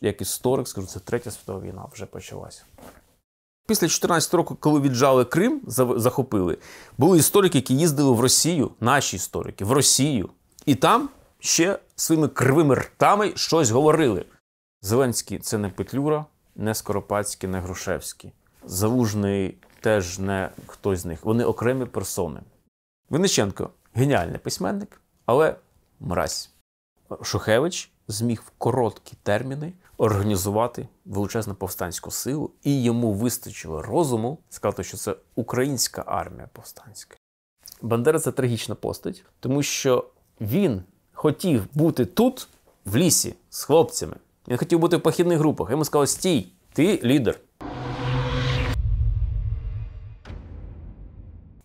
як історик, скажу, це третя світова війна вже почалася. Після 14 року, коли віджали Крим, захопили, були історики, які їздили в Росію, наші історики, в Росію. І там ще своїми кривими ртами щось говорили. Зеленський це не Петлюра, не Скоропадський, не Грушевський. Залужний теж не хтось з них. Вони окремі персони. Винниченко геніальний письменник, але мразь. Шухевич зміг в короткі терміни організувати величезну повстанську силу, і йому вистачило розуму сказати, що це українська армія повстанська. Бандера це трагічна постать, тому що він хотів бути тут, в лісі, з хлопцями. Він хотів бути в похідних групах. Йому сказали, стій, ти лідер.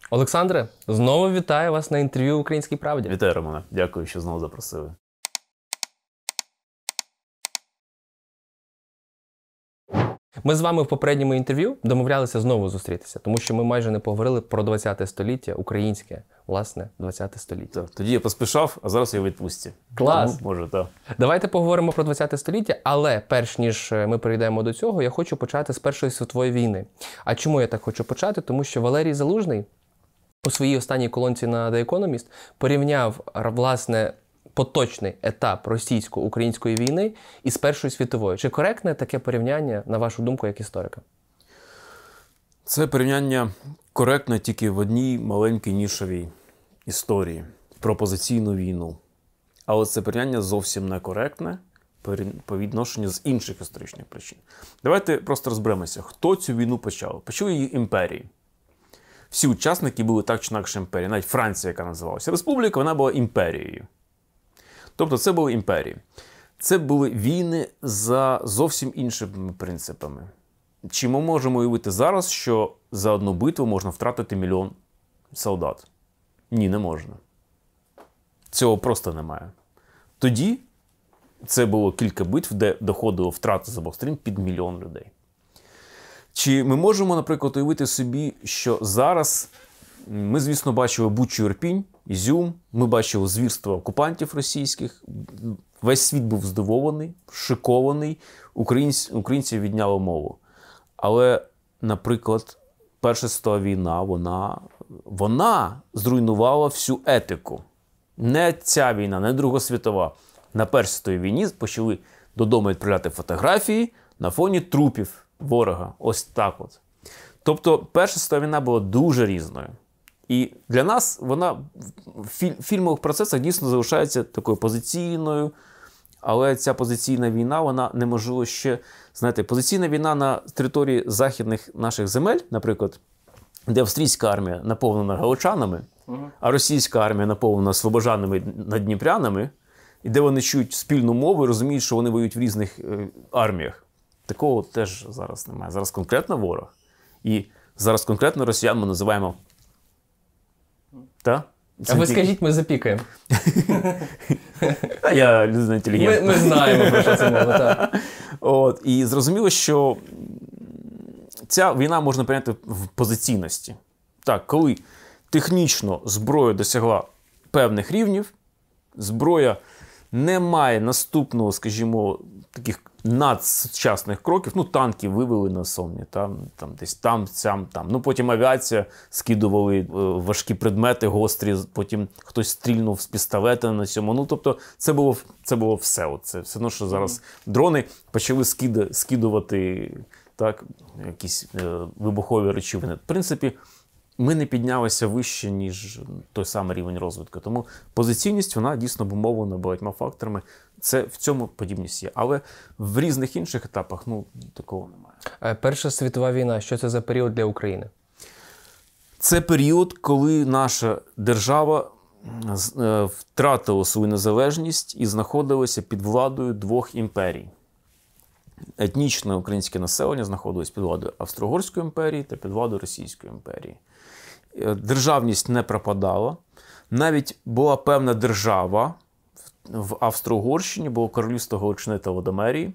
Олександре, знову вітаю вас на інтерв'ю в Українській правді. Вітаю, Романе. Дякую, що знову запросили. Ми з вами в попередньому інтерв'ю домовлялися знову зустрітися, тому що ми майже не поговорили про 20 століття, українське, власне, 20 століття. Так, Тоді я поспішав, а зараз я у відпустці. Клас! Тому, може, так. Давайте поговоримо про 20 століття, але перш ніж е, ми перейдемо до цього, я хочу почати з Першої світової війни. А чому я так хочу почати? Тому що Валерій Залужний у своїй останній колонці на The Economist порівняв власне поточний етап російсько-української війни із Першою світовою. Чи коректне таке порівняння, на вашу думку, як історика? Це порівняння коректне тільки в одній маленькій нішовій історії про позиційну війну. Але це порівняння зовсім не коректне по відношенню з інших історичних причин. Давайте просто розберемося, хто цю війну почав. Почали її імперії. Всі учасники були так чи інакше імперії. Навіть Франція, яка називалася Республіка, вона була імперією. Тобто це були імперії. Це були війни за зовсім іншими принципами. Чи ми можемо уявити зараз, що за одну битву можна втратити мільйон солдат? Ні, не можна. Цього просто немає. Тоді це було кілька битв, де доходило втрати з обох сторін під мільйон людей. Чи ми можемо, наприклад, уявити собі, що зараз ми, звісно, бачили Бучу Ірпінь, Ізюм, ми бачили звірства окупантів російських. Весь світ був здивований, шикований, українці, українці відняли мову. Але, наприклад, Перша світова війна, вона, вона зруйнувала всю етику. Не ця війна, не Друга світова. На Першій світовій війні почали додому відправляти фотографії на фоні трупів ворога. Ось так от. Тобто, Перша світова війна була дуже різною. І для нас вона в фільмових процесах дійсно залишається такою позиційною. Але ця позиційна війна, вона неможливо ще. Знаєте, позиційна війна на території західних наших земель, наприклад, де австрійська армія наповнена галичанами, а російська армія наповнена слобожанами надніпрянами, і де вони чують спільну мову і розуміють, що вони воюють в різних е, арміях. Такого теж зараз немає. Зараз конкретно ворог. І зараз конкретно росіян ми називаємо та? А ви скажіть, ми запікаємо. А я людина інтелігентна. Ми, ми знаємо, про що це мова. так. От, І зрозуміло, що ця війна можна прийняти в позиційності. Так, коли технічно зброя досягла певних рівнів, зброя не має наступного, скажімо, таких надсучасних кроків. Ну, танки вивели на сонні, там, там десь там, сям, там. Ну, потім авіація скидували е, важкі предмети, гострі, потім хтось стрільнув з пістолета на цьому. Ну, тобто, це було це було все. Це все одно, що зараз дрони почали скидувати так, якісь е, вибухові речовини. В принципі. Ми не піднялися вище, ніж той самий рівень розвитку. Тому позиційність вона дійсно обумовлена багатьма факторами. Це в цьому подібність є. Але в різних інших етапах ну, такого немає. Е, Перша світова війна що це за період для України? Це період, коли наша держава е, втратила свою незалежність і знаходилася під владою двох імперій. Етнічне українське населення знаходилось під владою Австро-Угорської імперії та під владою Російської імперії. Е, державність не пропадала. Навіть була певна держава в Австро-Угорщині, було королівство Галичини та Водомерії.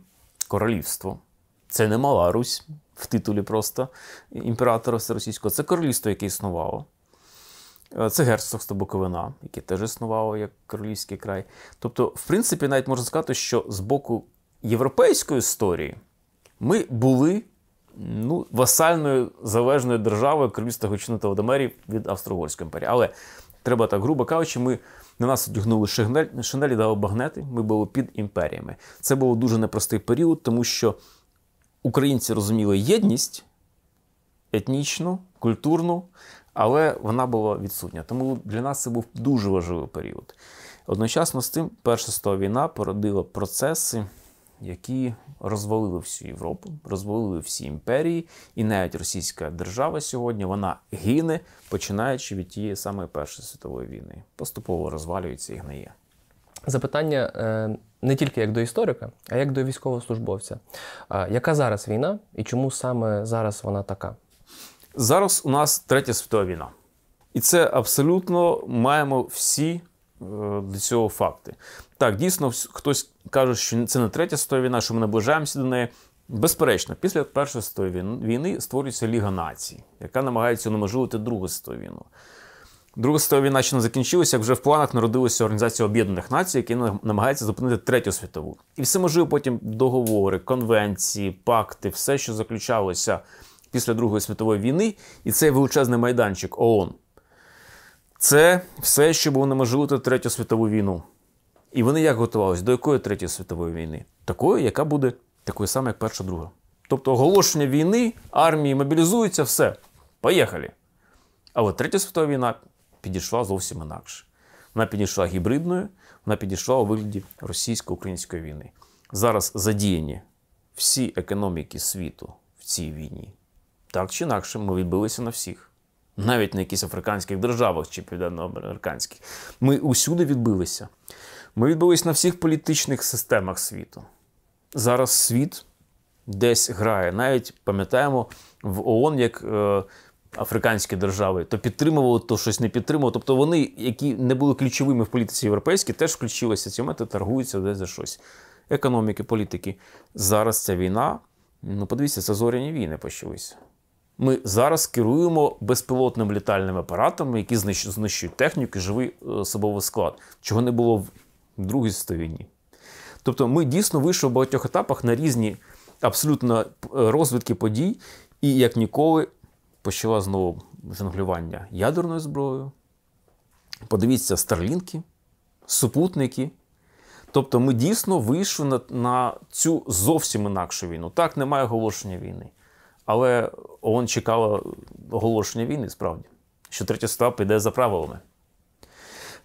Королівство. Це не мала Русь в титулі просто імператора Всеросійського. Це королівство, яке існувало. Е, це герцогство Буковина, яке теж існувало як королівський край. Тобто, в принципі, навіть можна сказати, що з боку європейської історії ми були ну, васальною залежною державою Королівства Гочини та Водомерів від Австро-Угорської імперії. Але треба так, грубо кажучи, ми на нас одягнули шинель, шинелі дали багнети, ми були під імперіями. Це був дуже непростий період, тому що українці розуміли єдність етнічну, культурну, але вона була відсутня. Тому для нас це був дуже важливий період. Одночасно з тим, Перша світова війна породила процеси, які розвалили всю Європу, розвалили всі імперії, і навіть російська держава сьогодні вона гине, починаючи від тієї самої Першої світової війни. Поступово розвалюється і гниє. Запитання е, не тільки як до історика, а як до військовослужбовця. Яка зараз війна і чому саме зараз вона така? Зараз у нас третя світова війна. І це абсолютно маємо всі е, до цього факти. Так, дійсно, хтось каже, що це не третя світова війна, що ми наближаємося до неї. Безперечно, після Першої світової війни створюється Ліга націй, яка намагається унеможливити Другу світову війну. Друга світова війна ще не закінчилася, як вже в планах народилася Організація Об'єднаних Націй, яка намагається зупинити третю світову. І все можливо потім договори, конвенції, пакти, все, що заключалося після Другої світової війни, і цей величезний майданчик ООН. Це все, що було унеможливити Третю світову війну. І вони як готувалися? До якої Третьої світової війни? Такої, яка буде такою самою, як Перша Друга. Тобто оголошення війни, армії мобілізуються, все. Поїхали. Але Третя світова війна підійшла зовсім інакше. Вона підійшла гібридною, вона підійшла у вигляді російсько-української війни. Зараз задіяні всі економіки світу в цій війні. Так чи інакше, ми відбилися на всіх. Навіть на якихось африканських державах чи південноамериканських. Ми усюди відбилися. Ми відбилися на всіх політичних системах світу. Зараз світ десь грає. Навіть пам'ятаємо в ООН, як е, африканські держави то підтримували, то щось не підтримували. Тобто вони, які не були ключовими в політиці європейській, теж включилися ці моменти, торгуються десь за щось. Економіки, політики. Зараз ця війна, ну подивіться, це зоряні війни почалися. Ми зараз керуємо безпілотним літальним апаратом, які знищують техніку і живий е, особовий склад, чого не було в Другій війні. Тобто ми дійсно вийшли в багатьох етапах на різні абсолютно е, розвитки подій, і як ніколи почала знову жонглювання ядерною зброєю. Подивіться, старлінки, супутники. Тобто ми дійсно вийшли на, на цю зовсім інакшу війну. Так, немає оголошення війни. Але ООН чекала оголошення війни, справді, що третя світова піде за правилами.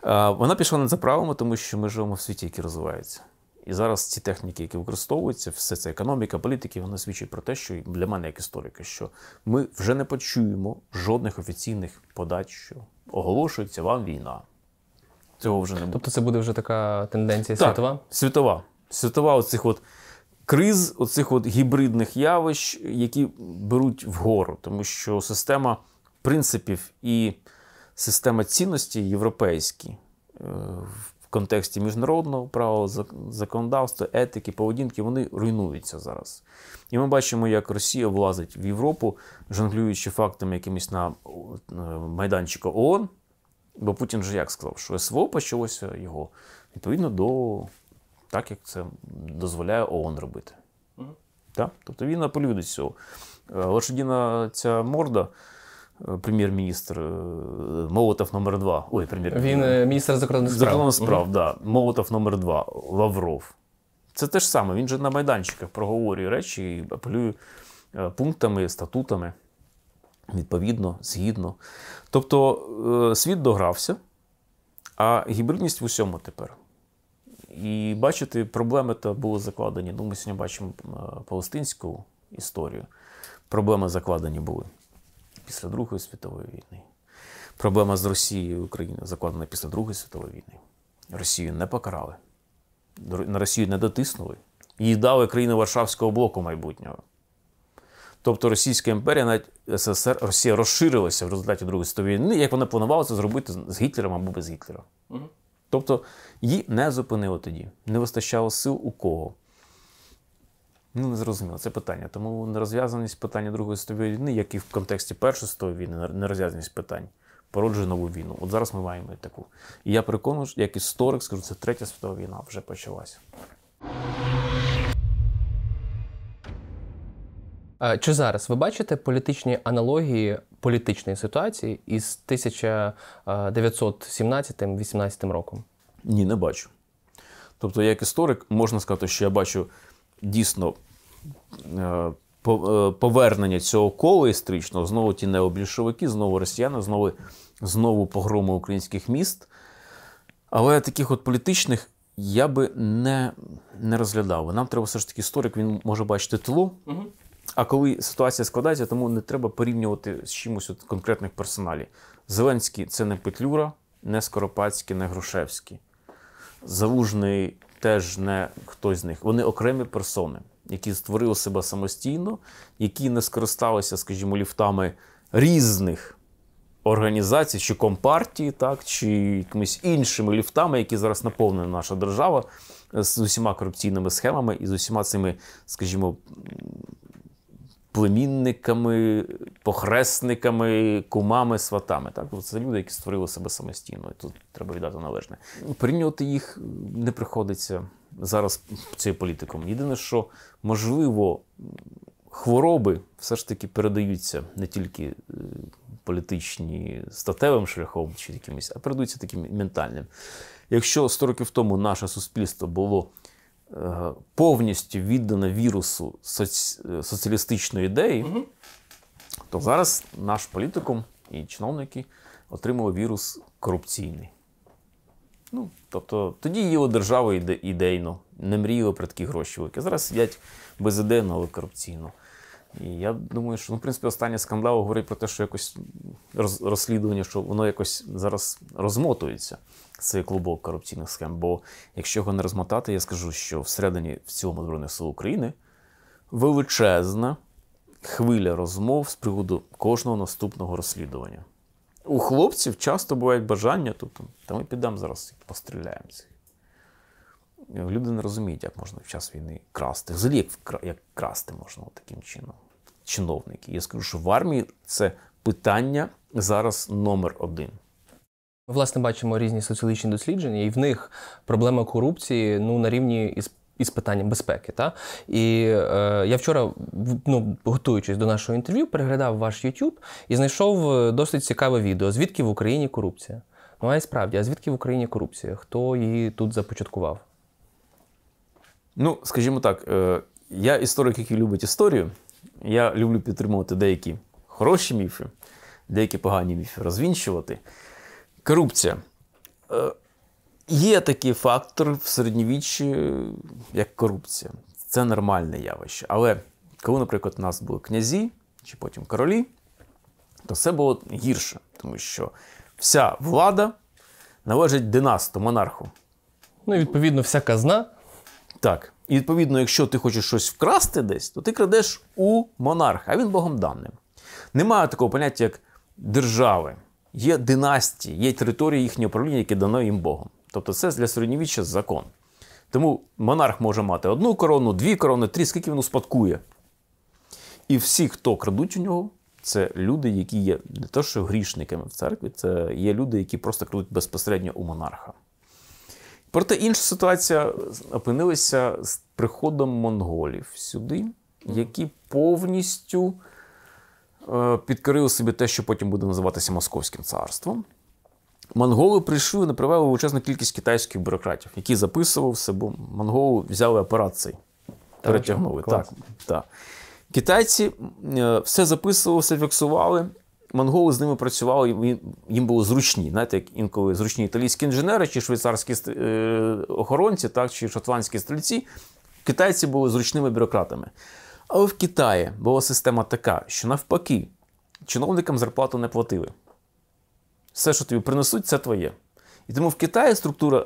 Е, Вона пішла не за правилами, тому що ми живемо в світі, який розвивається. І зараз ці техніки, які використовуються, все це економіка, політики, вони свідчать про те, що для мене, як історика, що ми вже не почуємо жодних офіційних подач, що оголошується вам війна. Цього вже не буде. Тобто це буде вже така тенденція Так, світова? Світова. Світова оцих от криз, оцих от гібридних явищ, які беруть вгору, тому що система принципів і система цінностей європейські е, в контексті міжнародного права, законодавства, етики, поведінки, вони руйнуються зараз. І ми бачимо, як Росія влазить в Європу, жонглюючи фактами якимись на е, майданчику ООН. Бо Путін же як сказав, що СВО почалося його відповідно до так, як це дозволяє ООН робити. Так? Тобто він апелює до цього. Е, Лошадіна ця морда, прем'єр-міністр е, Молотов номер 2 Ой, прем'єр Він е, міністр закордонних справ. Закордонних справ, да. Молотов номер 2 Лавров. Це те ж саме. Він же на майданчиках проговорює речі і апелює е, пунктами, статутами, відповідно, згідно. Тобто е, світ догрався, а гібридність в усьому тепер. І бачите, проблеми то були закладені. Ну, ми сьогодні бачимо е, палестинську історію. Проблеми закладені були після Другої світової війни. Проблема з Росією і Україною закладена після Другої світової війни. Росію не покарали. На Росію не дотиснули. Їй дали країни Варшавського блоку майбутнього. Тобто Російська імперія, навіть СССР, Росія розширилася в результаті Другої світової війни, як вона планувала це зробити з Гітлером або без Гітлера. Тобто її не зупинили тоді. Не вистачало сил у кого. Ну, не зрозуміло, це питання. Тому нерозв'язаність питання Другої світової війни, як і в контексті Першої світової війни, нерозв'язаність питань породжує нову війну. От зараз ми маємо і таку. І я переконаний, як історик, скажу, це третя світова війна вже почалася. Чи зараз ви бачите політичні аналогії політичної ситуації із 1917-18 роком? Ні, не бачу. Тобто, як історик, можна сказати, що я бачу дійсно е, е, повернення цього кола історичного, знову ті необільшовики, знову росіяни, знову, знову погроми українських міст. Але таких от політичних я би не, не розглядав. Нам треба все ж таки історик, він може бачити тло. А коли ситуація складається, тому не треба порівнювати з чимось от конкретних персоналів. Зеленський це не Петлюра, не Скоропадський, не Грушевський. Залужний теж не хтось з них. Вони окремі персони, які створили себе самостійно, які не скористалися, скажімо, ліфтами різних організацій, чи компартії, так, чи якимись іншими ліфтами, які зараз наповнена наша держава з усіма корупційними схемами і з усіма цими, скажімо, племінниками, похресниками, кумами, сватами. Так? Це люди, які створили себе самостійно. І тут треба віддати належне. Порівнювати їх не приходиться зараз цією політиком. Єдине, що можливо, хвороби все ж таки передаються не тільки е, політичні статевим шляхом чи якимось, а передаються таким ментальним. Якщо 100 років тому наше суспільство було повністю віддане вірусу соці- соціалістичної ідеї, то зараз наш політикум і чиновники отримали вірус корупційний. Ну, тобто тоді їли державу іде- ідейно, не мріяли про такі гроші великі. Зараз сидять безідейно, але корупційно. І я думаю, що ну, в принципі останній скандал говорить про те, що якось роз- розслідування, що воно якось зараз розмотується, цей клубок корупційних схем. Бо якщо його не розмотати, я скажу, що всередині в цілому Збройних сил України величезна хвиля розмов з приводу кожного наступного розслідування. У хлопців часто бувають бажання, тобто, та ми підемо зараз і постріляємо цих. Люди не розуміють, як можна в час війни красти. Взагалі, як красти можна таким чином. Чиновники. Я скажу, що в армії це питання зараз номер один. Ми, власне, бачимо різні соціологічні дослідження, і в них проблема корупції ну, на рівні із, із питанням безпеки. Та? І е, я вчора, ну, готуючись до нашого інтерв'ю, переглядав ваш YouTube і знайшов е, досить цікаве відео, звідки в Україні корупція. Ну, а й справді, а звідки в Україні корупція? Хто її тут започаткував? Ну, скажімо так, е, я історик, який любить історію. Я люблю підтримувати деякі хороші міфи, деякі погані міфи розвінчувати. Корупція. Е, Є такий фактор в середньовіччі, як корупція. Це нормальне явище. Але коли, наприклад, у нас були князі чи потім королі, то все було гірше, тому що вся влада належить династу, монарху. Ну і відповідно вся казна. Так. І відповідно, якщо ти хочеш щось вкрасти десь, то ти крадеш у монарха, а він Богом даним. Немає такого поняття, як держави. Є династії, є території їхнього управління, яке дано їм Богом. Тобто це для середньовіччя закон. Тому монарх може мати одну корону, дві корони, три, скільки він успадкує. І всі, хто крадуть у нього, це люди, які є не те, що грішниками в церкві, це є люди, які просто крадуть безпосередньо у монарха. Проте інша ситуація опинилася з приходом монголів сюди, які повністю підкорили собі те, що потім буде називатися Московським царством. Монголи прийшли і привели величезну кількість китайських бюрократів, які записував себе, бо монголи взяли апарат цей, перетягнули. Так, так. Китайці е, все записували, все фіксували. Монголи з ними працювали, їм- їм було зручні. Знаєте, як інколи зручні італійські інженери, чи швейцарські е, охоронці, так, чи шотландські стрільці. Китайці були зручними бюрократами. Але в Китаї була система така, що навпаки, чиновникам зарплату не платили. Все, що тобі принесуть, це твоє. І тому в Китаї структура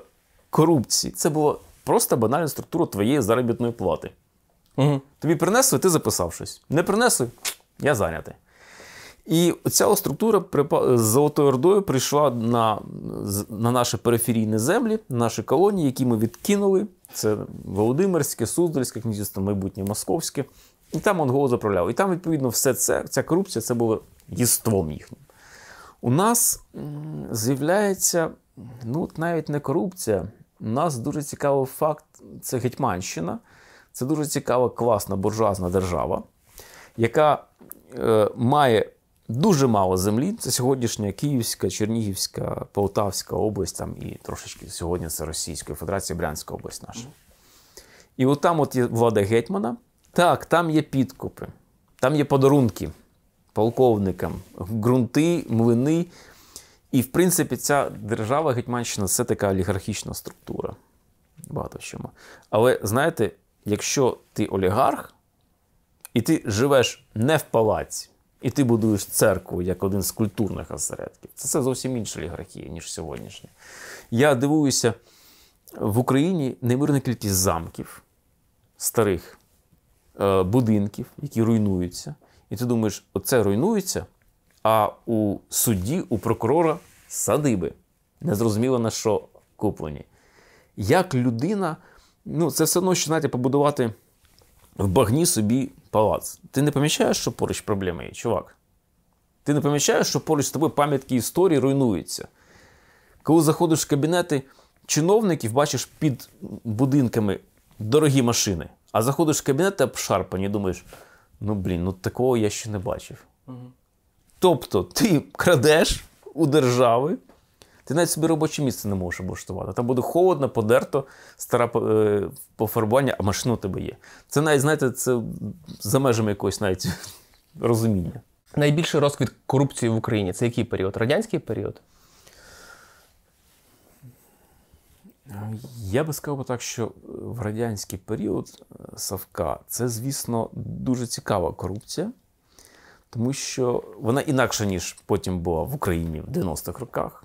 корупції це була просто банальна структура твоєї заробітної плати. Угу. Тобі принесли, ти записав щось. Не принесли, я зайнятий. І ця структура з Золотою Ордою прийшла на, на наші периферійні землі, на наші колонії, які ми відкинули. Це Володимирське, Суздальське князівство, майбутнє Московське. І там монголи заправляли. І там, відповідно, все це, ця корупція це було єством їхнім. У нас з'являється ну, навіть не корупція. У нас дуже цікавий факт це Гетьманщина. Це дуже цікава, класна буржуазна держава, яка е, має дуже мало землі. Це сьогоднішня Київська, Чернігівська, Полтавська область, там і трошечки сьогодні це Російська Федерація, Брянська область наша. І от там от є влада гетьмана. Так, там є підкупи, там є подарунки полковникам, ґрунти, млини. І, в принципі, ця держава Гетьманщина це така олігархічна структура. Багато в чому. Але знаєте, якщо ти олігарх, і ти живеш не в палаці, і ти будуєш церкву як один з культурних осередків, це, це зовсім інша олігархія, ніж сьогоднішня. Я дивуюся, в Україні неймовірна кількість замків, старих будинків, які руйнуються. І ти думаєш, оце руйнується, а у судді, у прокурора садиби. Незрозуміло на що куплені. Як людина, ну це все одно, що знаєте, побудувати в багні собі палац. Ти не помічаєш, що поруч проблеми є, чувак? Ти не помічаєш, що поруч з тобою пам'ятки історії руйнуються. Коли заходиш в кабінети чиновників, бачиш під будинками дорогі машини, а заходиш в кабінети обшарпані і думаєш, ну блін, ну такого я ще не бачив. Тобто ти крадеш у держави, ти навіть собі робоче місце не можеш облаштувати. Там буде холодно, подерто, стара е, пофарбування, а машина у тебе є. Це навіть, знаєте, це за межами якогось навіть розуміння. Найбільший розквіт корупції в Україні це який період? Радянський період? Я би сказав так, що в радянський період е, Савка це, звісно, дуже цікава корупція, тому що вона інакша, ніж потім була в Україні в 90-х роках.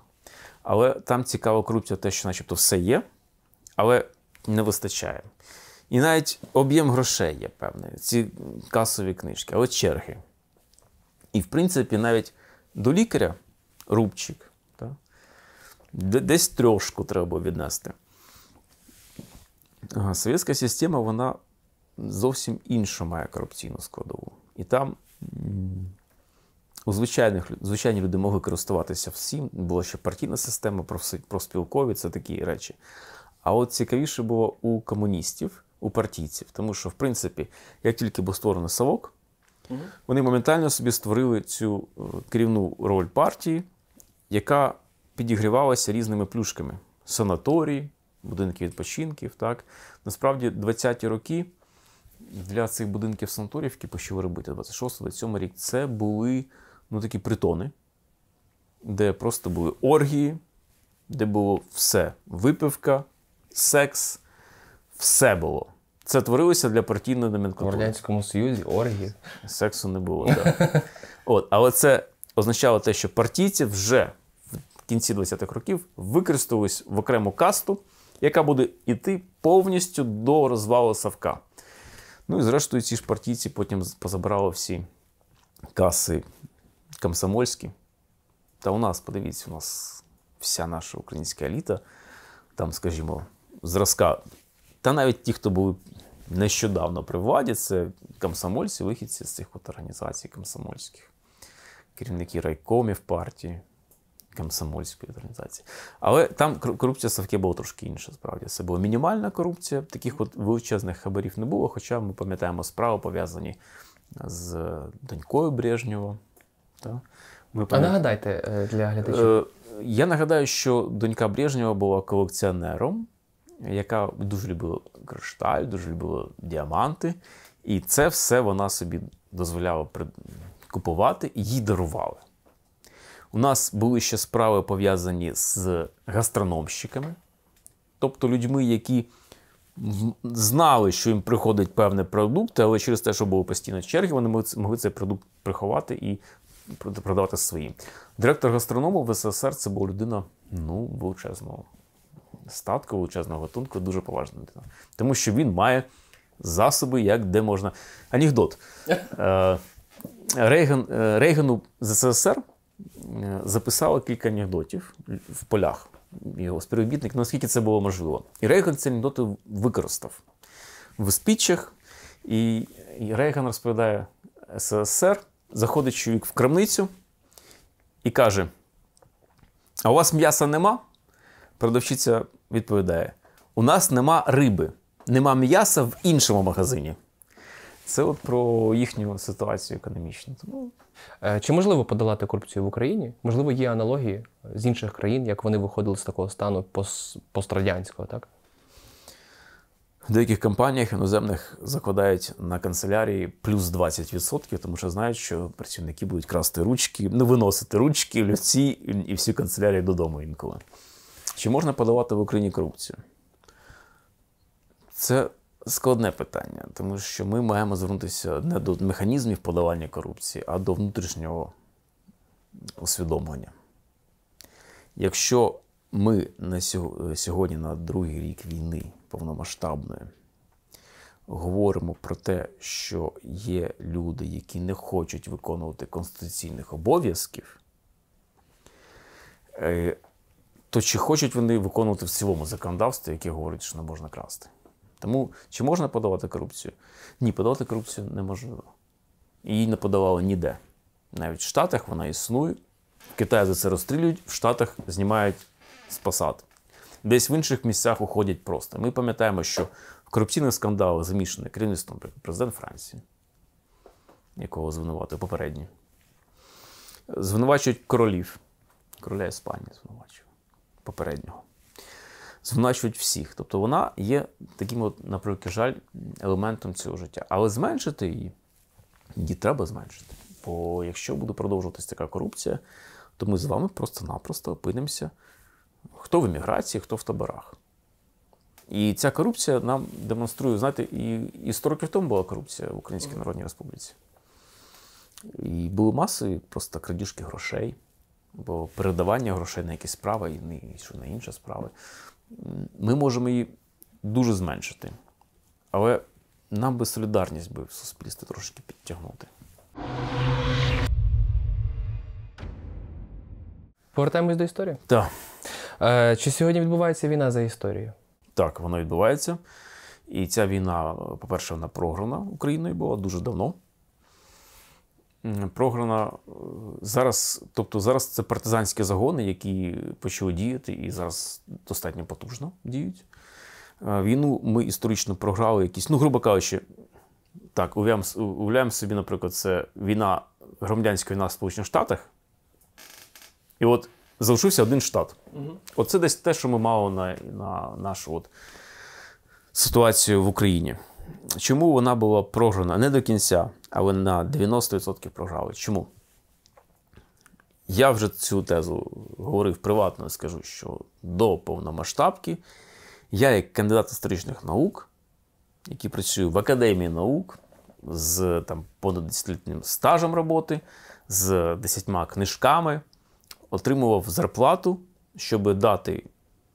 Але там цікава корупція, те, що начебто все є, але не вистачає. І навіть об'єм грошей є певний, ці касові книжки, але черги. І, в принципі, навіть до лікаря рубчик, десь трошку треба було віднести. Совєтська система, вона зовсім іншу має корупційну складову. І там у звичайних звичайні люди могли користуватися всім. Була ще партійна система, профспілкові, це такі речі. А от цікавіше було у комуністів, у партійців, тому що, в принципі, як тільки був створений Савок, угу. вони моментально собі створили цю е, керівну роль партії, яка підігрівалася різними плюшками: санаторії, будинки відпочинків. Так? Насправді, 20-ті роки для цих будинків санаторіїв, які почали робити 26-27 рік, це були ну, такі притони, де просто були оргії, де було все: випивка, секс, все було. Це творилося для партійної номенклатури. В Радянському Союзі оргії. Сексу не було, так. От, Але це означало те, що партійці вже кінці 20-х років використовувались в окрему касту, яка буде йти повністю до розвалу Савка. Ну і зрештою, ці ж партійці потім позабрали всі каси комсомольські. Та у нас, подивіться, у нас вся наша українська еліта, там, скажімо, зразка. Та навіть ті, хто були нещодавно при владі, це комсомольці, вихідці з цих от організацій комсомольських, керівники райкомів партії, комсомольської організації. Але там корупція Савки була трошки інша, справді. Це була мінімальна корупція, таких от величезних хабарів не було, хоча ми пам'ятаємо справи, пов'язані з донькою Брежнєва. Так? Ми А нагадайте е, для глядачів. Е, я нагадаю, що донька Брежнєва була колекціонером, яка дуже любила кришталь, дуже любила діаманти. І це все вона собі дозволяла купувати і їй дарували. У нас були ще справи пов'язані з гастрономщиками, тобто людьми, які знали, що їм приходить певний продукт, але через те, що були постійно черги, вони могли цей продукт приховати і продавати своїм. Директор гастроному в СССР це була людина ну, величезного статку, величезного готунку, дуже поважна людина. Тому що він має засоби, як де можна. Анекдот. Е, Рейган, е, Рейгану з СССР е, записали кілька анекдотів в полях. Його співробітник, наскільки це було можливо. І Рейган ці анекдоти використав в спічах. І Рейган розповідає СССР заходить чоловік в крамницю і каже: А у вас м'яса нема? Продавчиця відповідає: У нас нема риби, нема м'яса в іншому магазині. Це от про їхню ситуацію економічну. Тому Е, Чи можливо подолати корупцію в Україні? Можливо, є аналогії з інших країн, як вони виходили з такого стану пострадянського, так? в деяких компаніях іноземних закладають на канцелярії плюс 20%, тому що знають, що працівники будуть красти ручки, ну, виносити ручки, олівці і всі канцелярії додому інколи. Чи можна подавати в Україні корупцію? Це складне питання, тому що ми маємо звернутися не до механізмів подавання корупції, а до внутрішнього усвідомлення. Якщо ми на сьогодні, на другий рік війни повномасштабної, говоримо про те, що є люди, які не хочуть виконувати конституційних обов'язків, е, то чи хочуть вони виконувати в цілому законодавство, яке говорить, що не можна красти? Тому чи можна подавати корупцію? Ні, подавати корупцію неможливо. Її не подавали ніде. Навіть в Штатах вона існує. В Китаї за це розстрілюють, в Штатах знімають з посад. Десь в інших місцях уходять просто. Ми пам'ятаємо, що в корупційних скандалах замішаний керівництвом, президент Франції, якого звинуватив попередній. Звинувачують королів, короля Іспанії звинувачують попереднього. Звинувачують всіх. Тобто вона є таким, от, на превеликий жаль, елементом цього життя. Але зменшити її, її треба зменшити. Бо якщо буде продовжуватися така корупція, то ми з вами просто-напросто опинимося, хто в еміграції, хто в таборах. І ця корупція нам демонструє, знаєте, і, і 100 років тому була корупція в Українській Народній Республіці. І були масові просто крадіжки грошей, або передавання грошей на якісь справи, і що на інші справи. Ми можемо її дуже зменшити. Але нам би солідарність би в суспільстві трошки підтягнути. Повертаємось до історії. Так. Е, Чи сьогодні відбувається війна за історією? Так, воно відбувається. І ця війна, по-перше, вона програна Україною була дуже давно. Програна е, зараз, тобто зараз це партизанські загони, які почали діяти і зараз достатньо потужно діють. Е, Війну ми історично програли якісь, ну, грубо кажучи, так, уявляємо, собі, наприклад, це війна, громадянська війна в Сполучених Штатах. І от залишився один штат. Оце десь те, що ми мали на, на нашу от ситуацію в Україні. Чому вона була програна не до кінця, але на 90% програли? Чому? Я вже цю тезу говорив приватно, скажу, що до повномасштабки я, як кандидат історичних наук, який працює в Академії наук з там, понад 10-літнім стажем роботи, з 10 книжками, отримував зарплату, щоб дати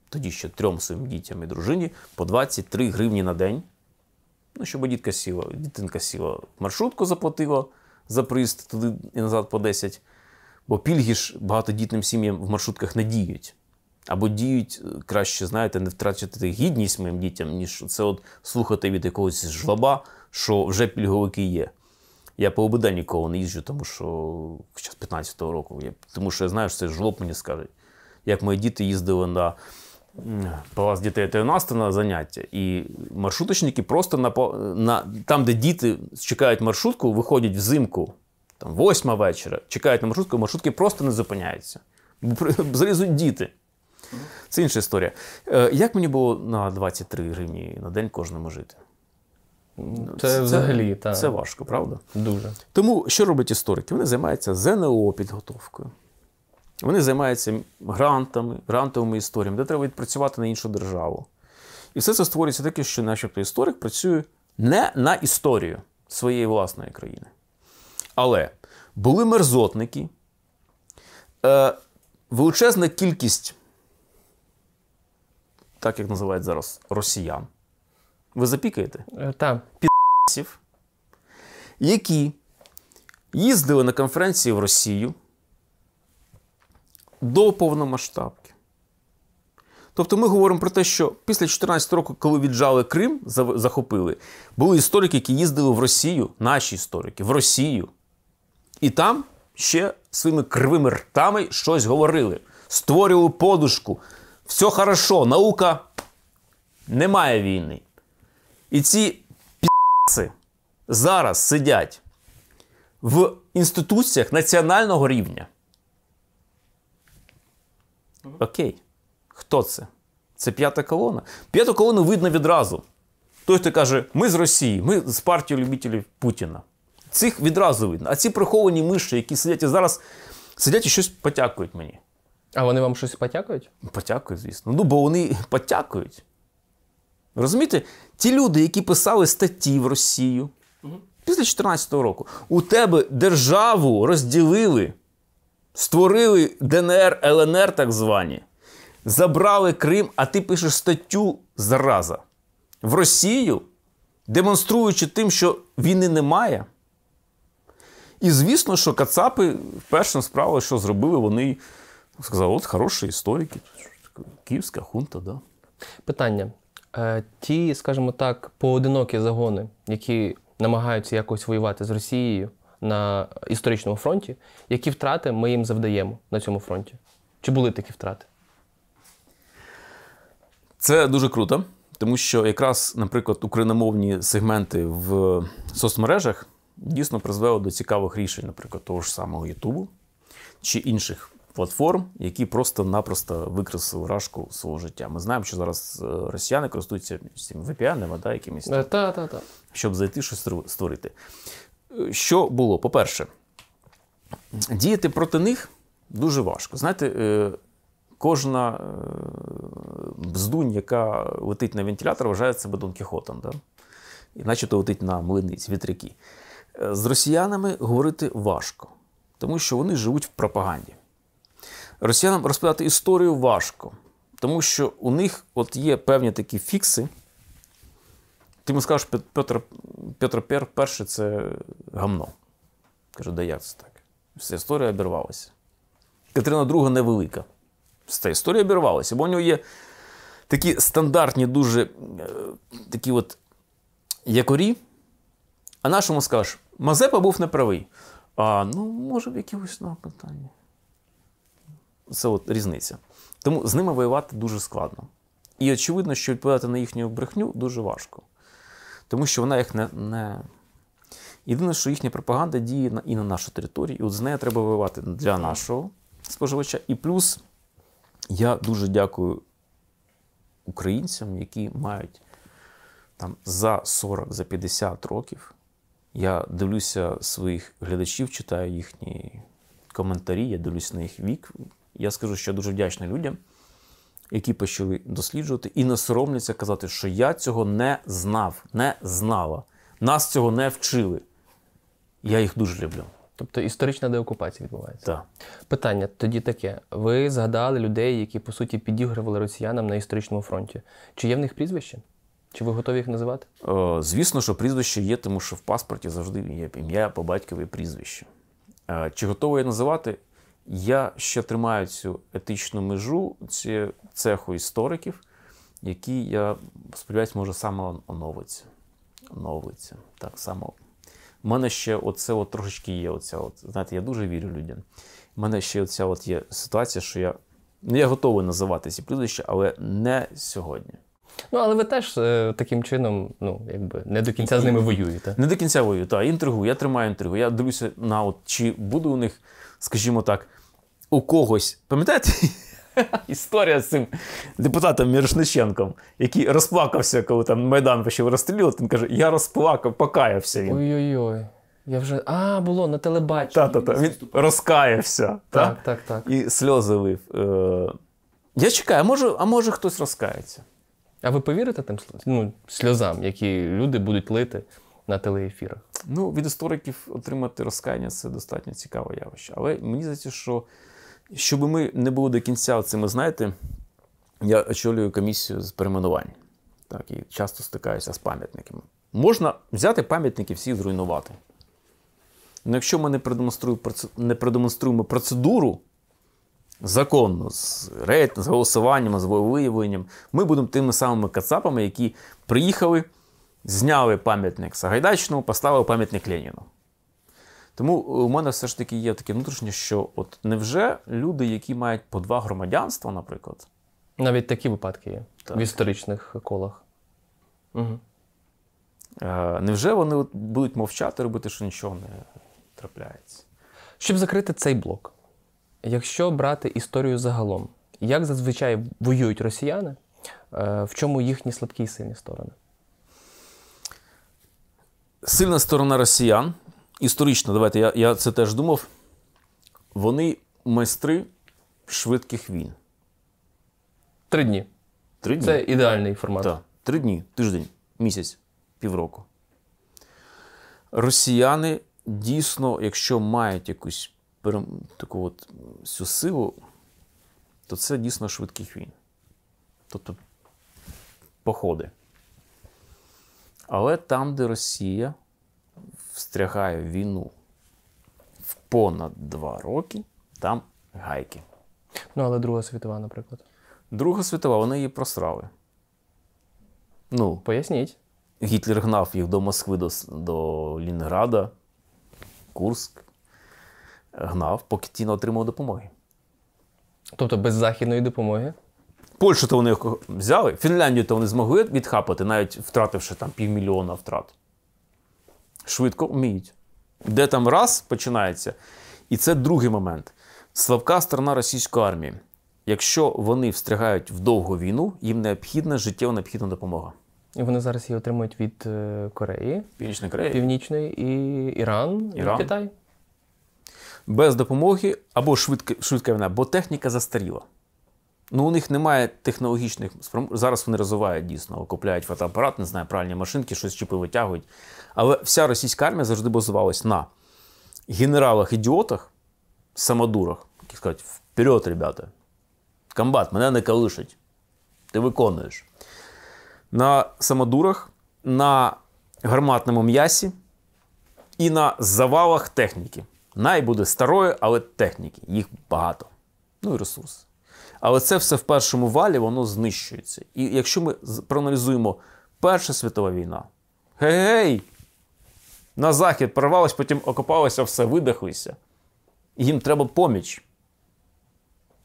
тоді ще трьом своїм дітям і дружині по 23 гривні на день. Ну, щоб дітка сіла, дитинка сіла маршрутку, заплатила за проїзд туди і назад по 10. Бо пільги ж багатодітним сім'ям в маршрутках не діють. Або діють е, краще, знаєте, не втрачати гідність моїм дітям, ніж це от слухати від якогось жлоба, що вже пільговики є. Я по ОБД ніколи не їжджу, тому що з 15-го року. Я, тому що я знаю, що це жлоб мені скаже. Як мої діти їздили на палац дітей 13 на заняття, і маршруточники просто на, на там, де діти чекають маршрутку, виходять взимку, там, восьма вечора, чекають на маршрутку, маршрутки просто не зупиняються. Залізуть діти. Це інша історія. Е, Як мені було на 23 гривні на день кожному жити? Це, взагалі та, Це важко, правда? дуже. Тому що роблять історики? Вони займаються ЗНО підготовкою. Вони займаються грантами, грантовими історіями, де треба відпрацювати на іншу державу. І все це створюється таке, що начебто історик працює не на історію своєї власної країни. Але були мерзотники, е, величезна кількість, так як називають зараз, росіян. Ви запікаєте? Е, Та, які їздили на конференції в Росію до повномасштабки. Тобто ми говоримо про те, що після 14 року, коли віджали Крим, захопили, були історики, які їздили в Росію, наші історики, в Росію. І там ще своїми кривими ртами щось говорили, створювали подушку. Все хорошо, наука немає війни. І ці пі***ци зараз сидять в інституціях національного рівня. Окей. Хто це? Це п'ята колона. П'яту колону видно відразу. Той, хто каже, ми з Росії, ми з партії любителів Путіна. Цих відразу видно. А ці приховані миші, які сидять і зараз сидять і щось потякують мені. А вони вам щось потякують? Потякують, звісно. Ну, бо вони потякують. Розумієте, ті люди, які писали статті в Росію після 2014 року, у тебе державу розділили, створили ДНР, ЛНР, так звані, забрали Крим, а ти пишеш статтю зараза в Росію, демонструючи тим, що війни немає. І звісно, що Кацапи першим справою, що зробили, вони сказали: от хороші історики, Київська хунта, да. Питання. Е, ті, скажімо так, поодинокі загони, які намагаються якось воювати з Росією на історичному фронті, які втрати ми їм завдаємо на цьому фронті? Чи були такі втрати? Це дуже круто, тому що якраз, наприклад, україномовні сегменти в соцмережах дійсно призвели до цікавих рішень, наприклад, того ж самого Ютубу чи інших платформ, які просто-напросто викреслили рашку свого життя. Ми знаємо, що зараз е, росіяни користуються цими VPN, да, якимись, там, Так, так, так. щоб зайти щось створити. Що було? По-перше, діяти проти них дуже важко. Знаєте, е, кожна е, бздунь, яка летить на вентилятор, вважає себе Дон Кіхотом. Да? І начебто летить на млиниць, вітряки. Е, З росіянами говорити важко, тому що вони живуть в пропаганді. Росіянам розповідати історію важко, тому що у них от є певні такі фікси. Ти йому скажеш, Петр, Петр Пер перший це гамно. Каже, да як це так? Вся історія обірвалася. Катерина II невелика. Вся історія обірвалася, бо у нього є такі стандартні, дуже е, такі от якорі. А нашому скажеш, Мазепа був неправий. А ну, може, в якихось ну, питанні. Це от різниця. Тому з ними воювати дуже складно. І очевидно, що відповідати на їхню брехню дуже важко. Тому що вона їх не. не... Єдине, що їхня пропаганда діє на, і на нашу територію, і от з нею треба воювати для нашого споживача. І плюс я дуже дякую українцям, які мають там за 40, за 50 років. Я дивлюся своїх глядачів, читаю їхні коментарі, я дивлюся на їх вік. Я скажу, що я дуже вдячний людям, які почали досліджувати і не соромляться казати, що я цього не знав, не знала. Нас цього не вчили. Я їх дуже люблю. Тобто історична деокупація відбувається. Так. Питання тоді таке: ви згадали людей, які по суті підігрували росіянам на історичному фронті. Чи є в них прізвище? Чи ви готові їх називати? Е, Звісно, що прізвище є, тому що в паспорті завжди є ім'я по батькові прізвище. Е, Чи готовий я називати? Я ще тримаю цю етичну межу ці цеху істориків, які, я сподіваюся, може саме оновиться. Оновиться. Так само. У мене ще оце от трошечки є. Оця от, знаєте, я дуже вірю людям. У мене ще оця от є ситуація, що я, ну, я готовий називати ці прізвища, але не сьогодні. Ну, але ви теж е, таким чином, ну, якби не до кінця з ними воюєте. Не до кінця вою, так, інтригу, я тримаю інтригу. Я дивлюся на от, чи буде у них, скажімо так, у когось. Пам'ятаєте? Історія з цим депутатом Мірошниченком, який розплакався, коли там Майдан почав розстрілювати. Він каже: Я розплакав, покаявся він. Ой-ой-ой. Я вже. А, було на телебаченні. Та-та-та, він розкаявся. та? Так, так, так. І сльози лив. Е, Я чекаю, а може, а може хтось розкається. А ви повірите тим ну, сльозам, які люди будуть лити на телеефірах? Ну, від істориків отримати розкаяння це достатньо цікаве явище. Але мені здається, що щоб ми не були до кінця цими, знаєте, я очолюю комісію з перейменувань. Так, і часто стикаюся з пам'ятниками. Можна взяти пам'ятники всі зруйнувати. Ну, якщо ми не продемонструємо, не продемонструємо процедуру законну, з рейтингом, з голосуванням, з виявленням, ми будемо тими самими кацапами, які приїхали, зняли пам'ятник Сагайдачному, поставили пам'ятник Леніну. Тому у мене все ж таки є таке внутрішнє, що от невже люди, які мають по два громадянства, наприклад, Навіть такі випадки є Так. в історичних колах. Угу. Е, Невже вони от будуть мовчати, робити, що нічого не трапляється? Щоб закрити цей блок, якщо брати історію загалом, як зазвичай воюють росіяни, е, в чому їхні слабкі і сильні сторони? Сильна сторона росіян, історично, давайте я, я це теж думав. Вони майстри швидких війн. Три дні. Три дні. Це ідеальний формат. Так, три дні, тиждень, місяць, півроку. Росіяни дійсно, якщо мають якусь перем- таку от всю силу, то це дійсно швидких війн. Тобто походи. Але там, де Росія встрягає війну в понад два роки, там гайки. Ну, але Друга світова, наприклад. Друга світова, вони її просрали. Ну, Поясніть. Гітлер гнав їх до Москви, до, до Лінграда, Курск. Гнав, поки ті не отримав допомоги. Тобто без західної допомоги. Польщу то вони взяли, Фінляндію то вони змогли відхапати, навіть втративши там півмільйона втрат. Швидко вміють. Де там раз починається. І це другий момент. Слабка сторона російської армії. Якщо вони встрягають в довгу війну, їм необхідна життєво необхідна допомога. І вони зараз її отримують від е, Кореї, Північна Корея Північної і Іран, Іран. і Китай. без допомоги або швидка, швидка війна, бо техніка застаріла. Ну, у них немає технологічних спром... Зараз вони розвивають дійсно, купляють фотоапарат, не знаю, пральні машинки, щось чіпи витягують. Але вся російська армія завжди базувалась на генералах-ідіотах, самодурах, які скажуть, вперед, ребята. Комбат, мене не калишить. Ти виконуєш. На самодурах, на гарматному м'ясі і на завалах техніки. Най буде старої, але техніки. Їх багато. Ну і ресурси. Але це все в першому валі воно знищується. І якщо ми проаналізуємо Перша світова війна, гей-гей! На захід порвалось, потім окопалося все, видихлися. Їм треба поміч.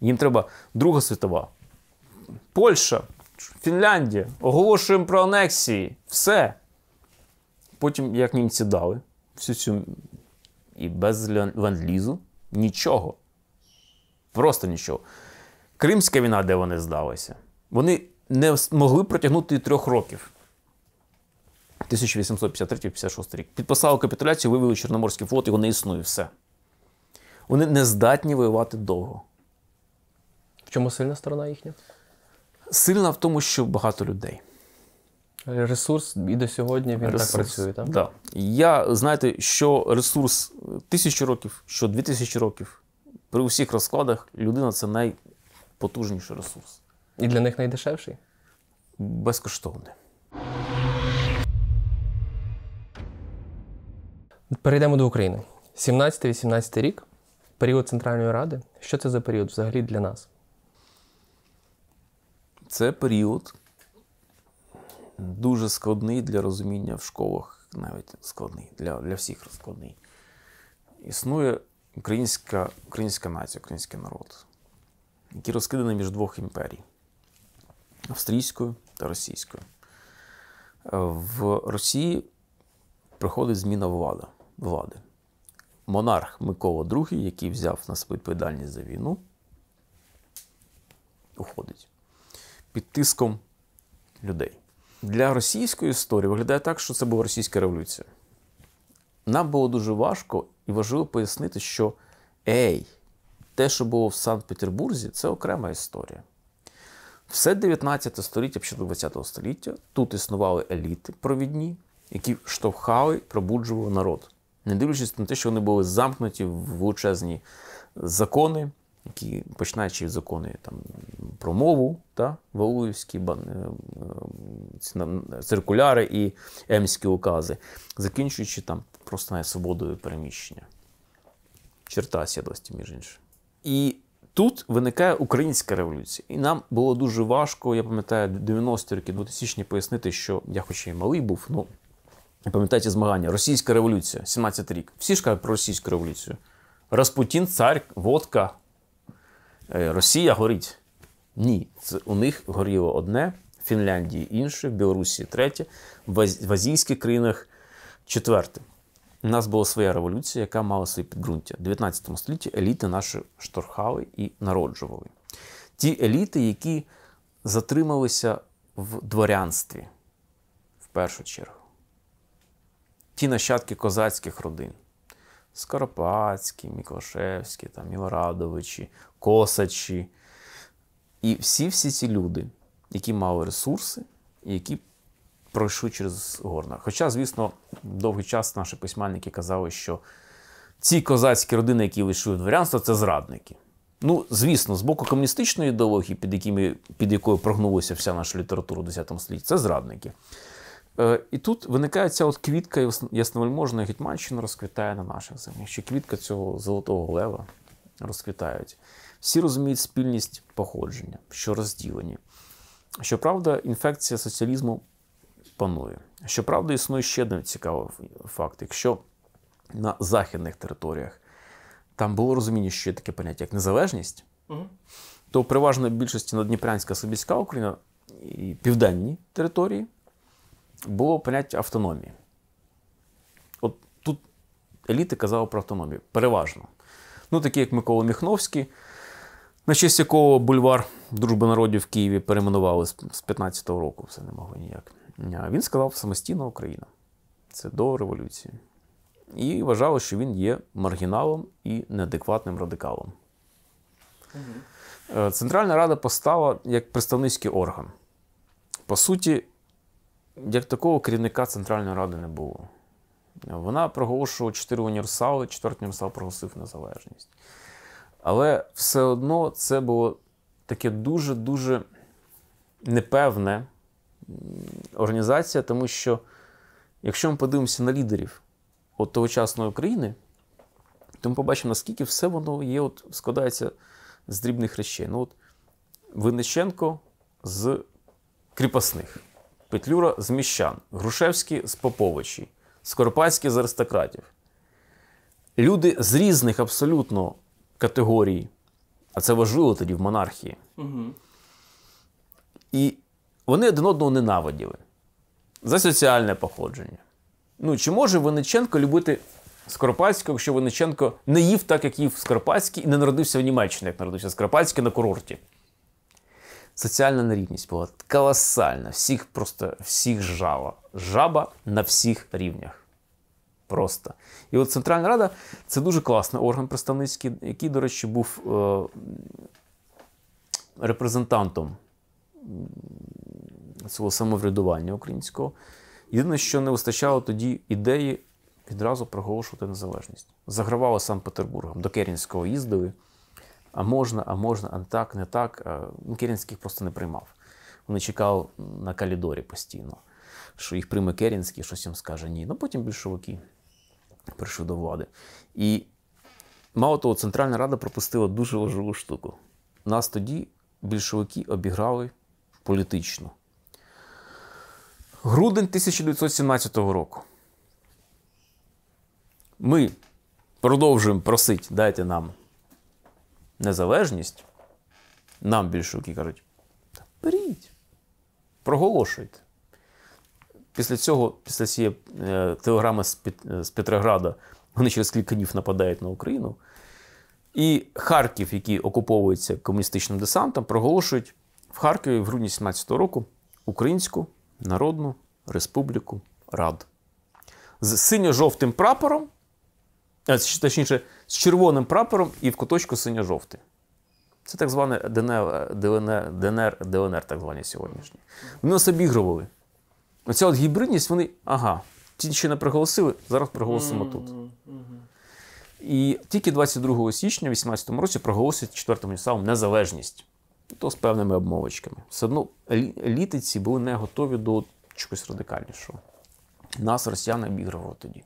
Їм треба Друга світова. Польща, Фінляндія. Оголошуємо про анексії. Все. Потім, як німці дали всю цю і без ленд-лізу нічого. Просто нічого. Кримська війна, де вони здалися, вони не могли протягнути і трьох років. 1853-56 рік. Підписали капітуляцію, вивели Чорноморський флот, його не існує, все. Вони не здатні воювати довго. В чому сильна сторона їхня? Сильна в тому, що багато людей. Ресурс і до сьогодні він Ресурс. так працює, так? Да. Я, знаєте, що ресурс тисячу років, що дві тисячі років, при усіх розкладах людина це найпотужніший ресурс. І для них найдешевший. Безкоштовний. Перейдемо до України. 17-18 рік, період Центральної Ради. Що це за період взагалі для нас? Це період дуже складний для розуміння в школах, навіть складний, для, для всіх складний. Існує українська, українська нація, український народ, який розкиданий між двох імперій австрійською та російською. В Росії приходить зміна влада, влади. Монарх Микола II, який взяв на себе відповідальність за війну, уходить під тиском людей. Для російської історії виглядає так, що це була російська революція. Нам було дуже важко і важливо пояснити, що ей, те, що було в Санкт-Петербурзі, це окрема історія. Все 19 століття, початок 20 століття тут існували еліти провідні, які штовхали, пробуджували народ. Не дивлячись на те, що вони були замкнуті в величезні закони, які починаючи від закони там, про мову, та, Валуївські е, циркуляри і емські укази, закінчуючи там просто свободою переміщення. Черта сідості, між іншим. І тут виникає українська революція. І нам було дуже важко, я пам'ятаю, 90-ті роки 2000 пояснити, що я хоч і малий був, ну, пам'ятаєте змагання, російська революція, 17 рік. Всі ж кажуть про російську революцію. Распутін, цар, водка, е, Росія горить. Ні, це у них горіло одне в Фінляндії інше, в Білорусі третє, в азійських країнах четверте. У нас була своя революція, яка мала свої підґрунтя. В 19 столітті еліти наші шторхали і народжували. Ті еліти, які затрималися в дворянстві, в першу чергу. Ті нащадки козацьких родин. Скоропадські, Міклашевські, там, Мілорадовичі, Косачі. І всі всі ці люди, які мали ресурси, які пройшли через горна. Хоча, звісно, довгий час наші письменники казали, що ці козацькі родини, які вийшли в дворянство, це зрадники. Ну, звісно, з боку комуністичної ідеології, під, якими, під якою прогнулася вся наша література у X столітті, це зрадники. Е, і тут виникає ця от квітка яс- ясновельможної Гетьманщини розквітає на наших землях. Ще квітка цього золотого лева розквітають. Всі розуміють спільність походження, що розділені. Щоправда, інфекція соціалізму панує. Щоправда, існує ще один цікавий факт. Якщо на західних територіях там було розуміння, що є таке поняття як незалежність, то в переважної більшості Надніпрянська Собільська Україна і південні території було поняття автономії. От тут еліти казали про автономію. Переважно. Ну, такі як Микола Міхновський, на честь якого бульвар Дружби народів в Києві перейменували з з 15-го року, все не могли ніяк. А Він сказав самостійна Україна. Це до революції. І вважали, що він є маргіналом і неадекватним радикалом. Е, Центральна Рада постала як представницький орган. По суті, як такого керівника Центральної Ради не було. Вона проголошувала чотири універсали, четвертий універсал проголосив незалежність. Але все одно це було таке дуже-дуже непевне організація, тому що якщо ми подивимося на лідерів от тогочасної України, то ми побачимо, наскільки все воно є, от, складається з дрібних речей. Ну, от, Винниченко з кріпосних, Петлюра з міщан, Грушевський з Поповичі, Скоропадський з аристократів. Люди з різних абсолютно категорій, а це важливо тоді в монархії. І вони один одного ненавиділи за соціальне походження. Ну, чи може Винниченко любити Скоропадського, якщо Винниченко не їв так, як їв Скоропадський, і не народився в Німеччині, як народився Скоропадський на курорті? Соціальна нерівність була колосальна, всіх просто всіх жала. Жаба на всіх рівнях. Просто. І от Центральна Рада це дуже класний орган представницький, який, до речі, був е, репрезентантом цього самоврядування українського. Єдине, що не вистачало тоді ідеї відразу проголошувати незалежність. Загравали Санкт-Петербургом, до Керінського їздили. А можна, а можна, а не так, не так. Ну, Керінських просто не приймав. Вони чекали на калідорі постійно, що їх прийме Керінський, щось їм скаже ні. Ну потім більшовики прийшли до влади. І мало того, Центральна Рада пропустила дуже важливу штуку. Нас тоді більшовики обіграли політично. Грудень 1917 року. Ми продовжуємо просити, дайте нам незалежність. Нам більшовики кажуть, беріть, проголошуйте. Після цього, після цієї е, телеграми з, Пет- е, з Петрограда, вони через кілька днів нападають на Україну. І Харків, який окуповується комуністичним десантом, проголошують в Харкові в грудні 17-го року Українську Народну Республіку Рад. З синьо-жовтим прапором, а, точніше, з червоним прапором і в куточку синьо-жовтий. Це так зване ДНР, ДНР, ДНР, ДНР так звані сьогоднішні. Вони нас обігрували. Оця от гібридність, вони, ага, ті ще не проголосили, зараз проголосимо тут. І тільки 22 січня 2018 році проголосять четвертим універсалом незалежність. І То з певними обмовочками. Все одно елі- еліти ці були не готові до чогось радикальнішого. Нас росіяни обігрували тоді.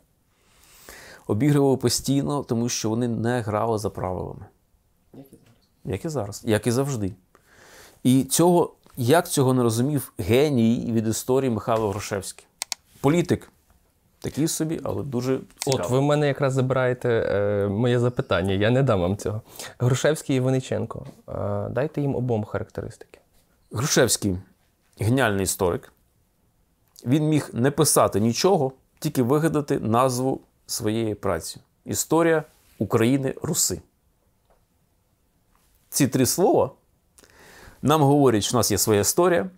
Обігрували постійно, тому що вони не грали за правилами. Як і зараз, як і завжди. І цього, як цього не розумів геній від історії Михайло Грушевський. Політик. Такий собі, але дуже цікавий. От ви в мене якраз забираєте е, моє запитання. Я не дам вам цього. Грушевський і Винниченко. Е, дайте їм обом характеристики. Грушевський геніальний історик. Він міг не писати нічого, тільки вигадати назву своєї праці. Історія України Руси. Ці три слова нам говорять, що в нас є своя історія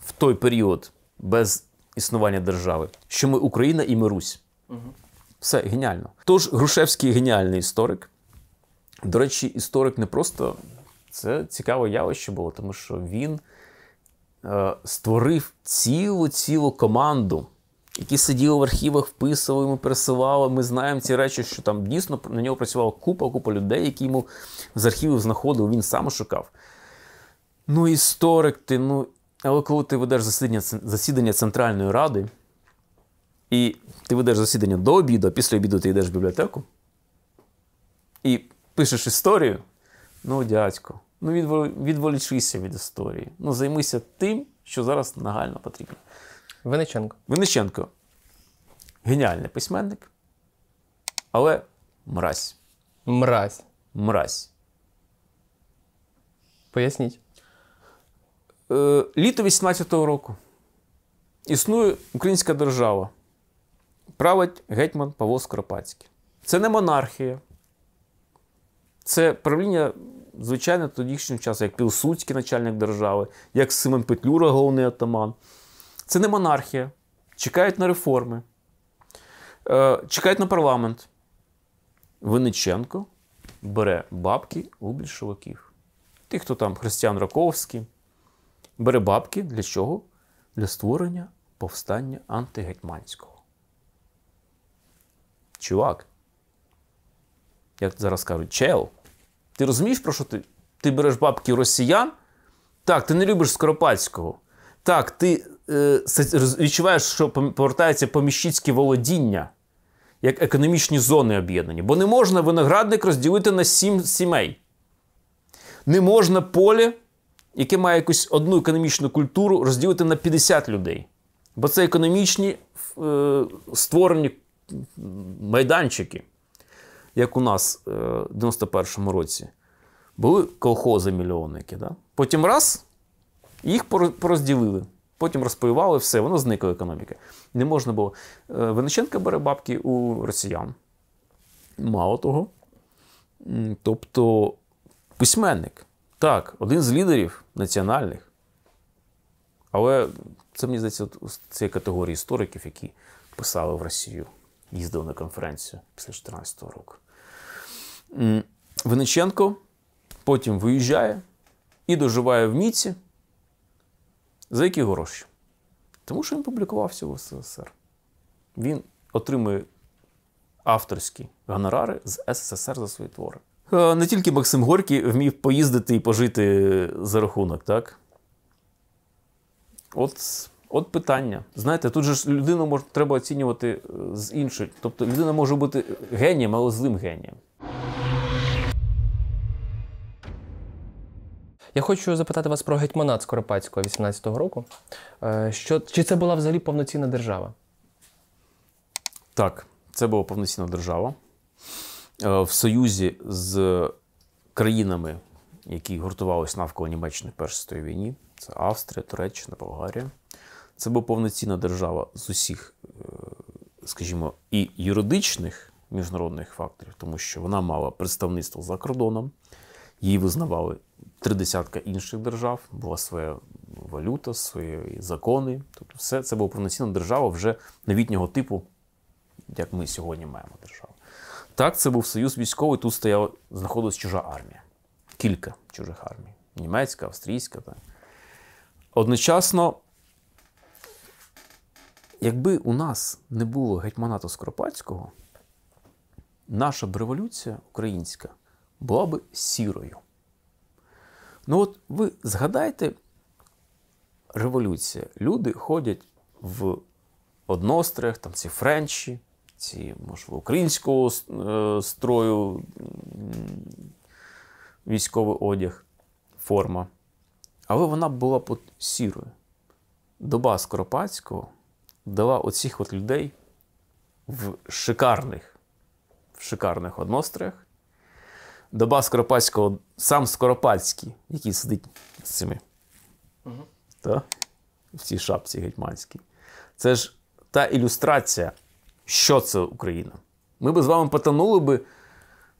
в той період без існування держави, що ми Україна і ми Русь. Все геніально. Тож Грушевський геніальний історик. До речі, історик не просто це цікаве явище було, тому що він е, створив цілу цілу команду, які сиділи в архівах, вписували, йому пересилали. Ми знаємо ці речі, що там дійсно на нього працювала купа, купа людей, які йому з архівів знаходили, він сам шукав. Ну, історик ти, ну. Але коли ти ведеш засідання, засідання Центральної Ради, і ти ведеш засідання до обіду, а після обіду ти йдеш в бібліотеку і пишеш історію, ну, дядько, ну відволічися від історії. Ну, займися тим, що зараз нагально потрібно. Винниченко. Винниченко геніальний письменник, але мразь. Мразь. Мразь. Поясніть. Е, літо 18-го року. Існує українська держава. Править гетьман Павло Скоропадський. Це не монархія. Це правління, звичайно, тодішнього часу, як Пілсудський начальник держави, як Симон Петлюра, головний атаман. Це не монархія. Чекають на реформи, е, чекають на парламент. Винниченко бере бабки у більшовиків. Тих, хто там Християн Раковський, бере бабки для чого? Для створення повстання антигетьманського. Чувак. Як зараз кажуть, чел. Ти розумієш, про що ти? Ти береш бабки росіян? Так, ти не любиш Скоропадського. Так, ти е, відчуваєш, що повертається поміщицьке володіння, як економічні зони об'єднані. Бо не можна виноградник розділити на сім сімей. Не можна поле, яке має якусь одну економічну культуру, розділити на 50 людей. Бо це економічні е, створені майданчики, як у нас е, в 91-му році. Були колхози мільйонники. Да? Потім раз, їх порозділили. Потім розпаювали все, воно зникла економіка. Не можна було. Е, Вениченка бере бабки у росіян. Мало того. Тобто письменник. Так, один з лідерів національних. Але це мені здається, у цієї категорії істориків, які писали в Росію, їздили на конференцію після 2014 року. Вениченко потім виїжджає і доживає в Міці. За які гроші? Тому що він публікувався в СССР. Він отримує авторські гонорари з СССР за свої твори. Е, не тільки Максим Горький вмів поїздити і пожити за рахунок, так? От от питання. Знаєте, тут же ж людину може, треба оцінювати е, з іншої. Тобто людина може бути генієм, але злим генієм. Я хочу запитати вас про гетьманат Скоропадського 18-го року. Е, що, Чи це була взагалі повноцінна держава? Так, це була повноцінна держава. Е, в союзі з країнами, які гуртувалися навколо Німеччини в Першій світовій війні. Це Австрія, Туреччина, Болгарія. Це була повноцінна держава з усіх, е, скажімо, і юридичних міжнародних факторів, тому що вона мала представництво за кордоном, її визнавали три десятка інших держав, була своя валюта, свої закони. Тобто, все це була повноцінна держава вже новітнього типу, як ми сьогодні маємо державу. Так, це був союз військовий, тут стояла, знаходилась чужа армія. Кілька чужих армій. Німецька, австрійська. Так. Одночасно, якби у нас не було гетьманату Скоропадського, наша б революція українська була б сірою. Ну, от ви згадайте, революція. Люди ходять в одностроях, там ці френчі, ці, можливо, українського е, строю, військовий одяг, форма. Але вона була б сірою. Доба Скоропадського дала оцих от людей в шикарних в шикарних одностроях. Доба Скоропадського, сам Скоропадський, який сидить з цими. Угу. Та? в цій шапці гетьманській. Це ж та ілюстрація, що це Україна. Ми би з вами потонули би.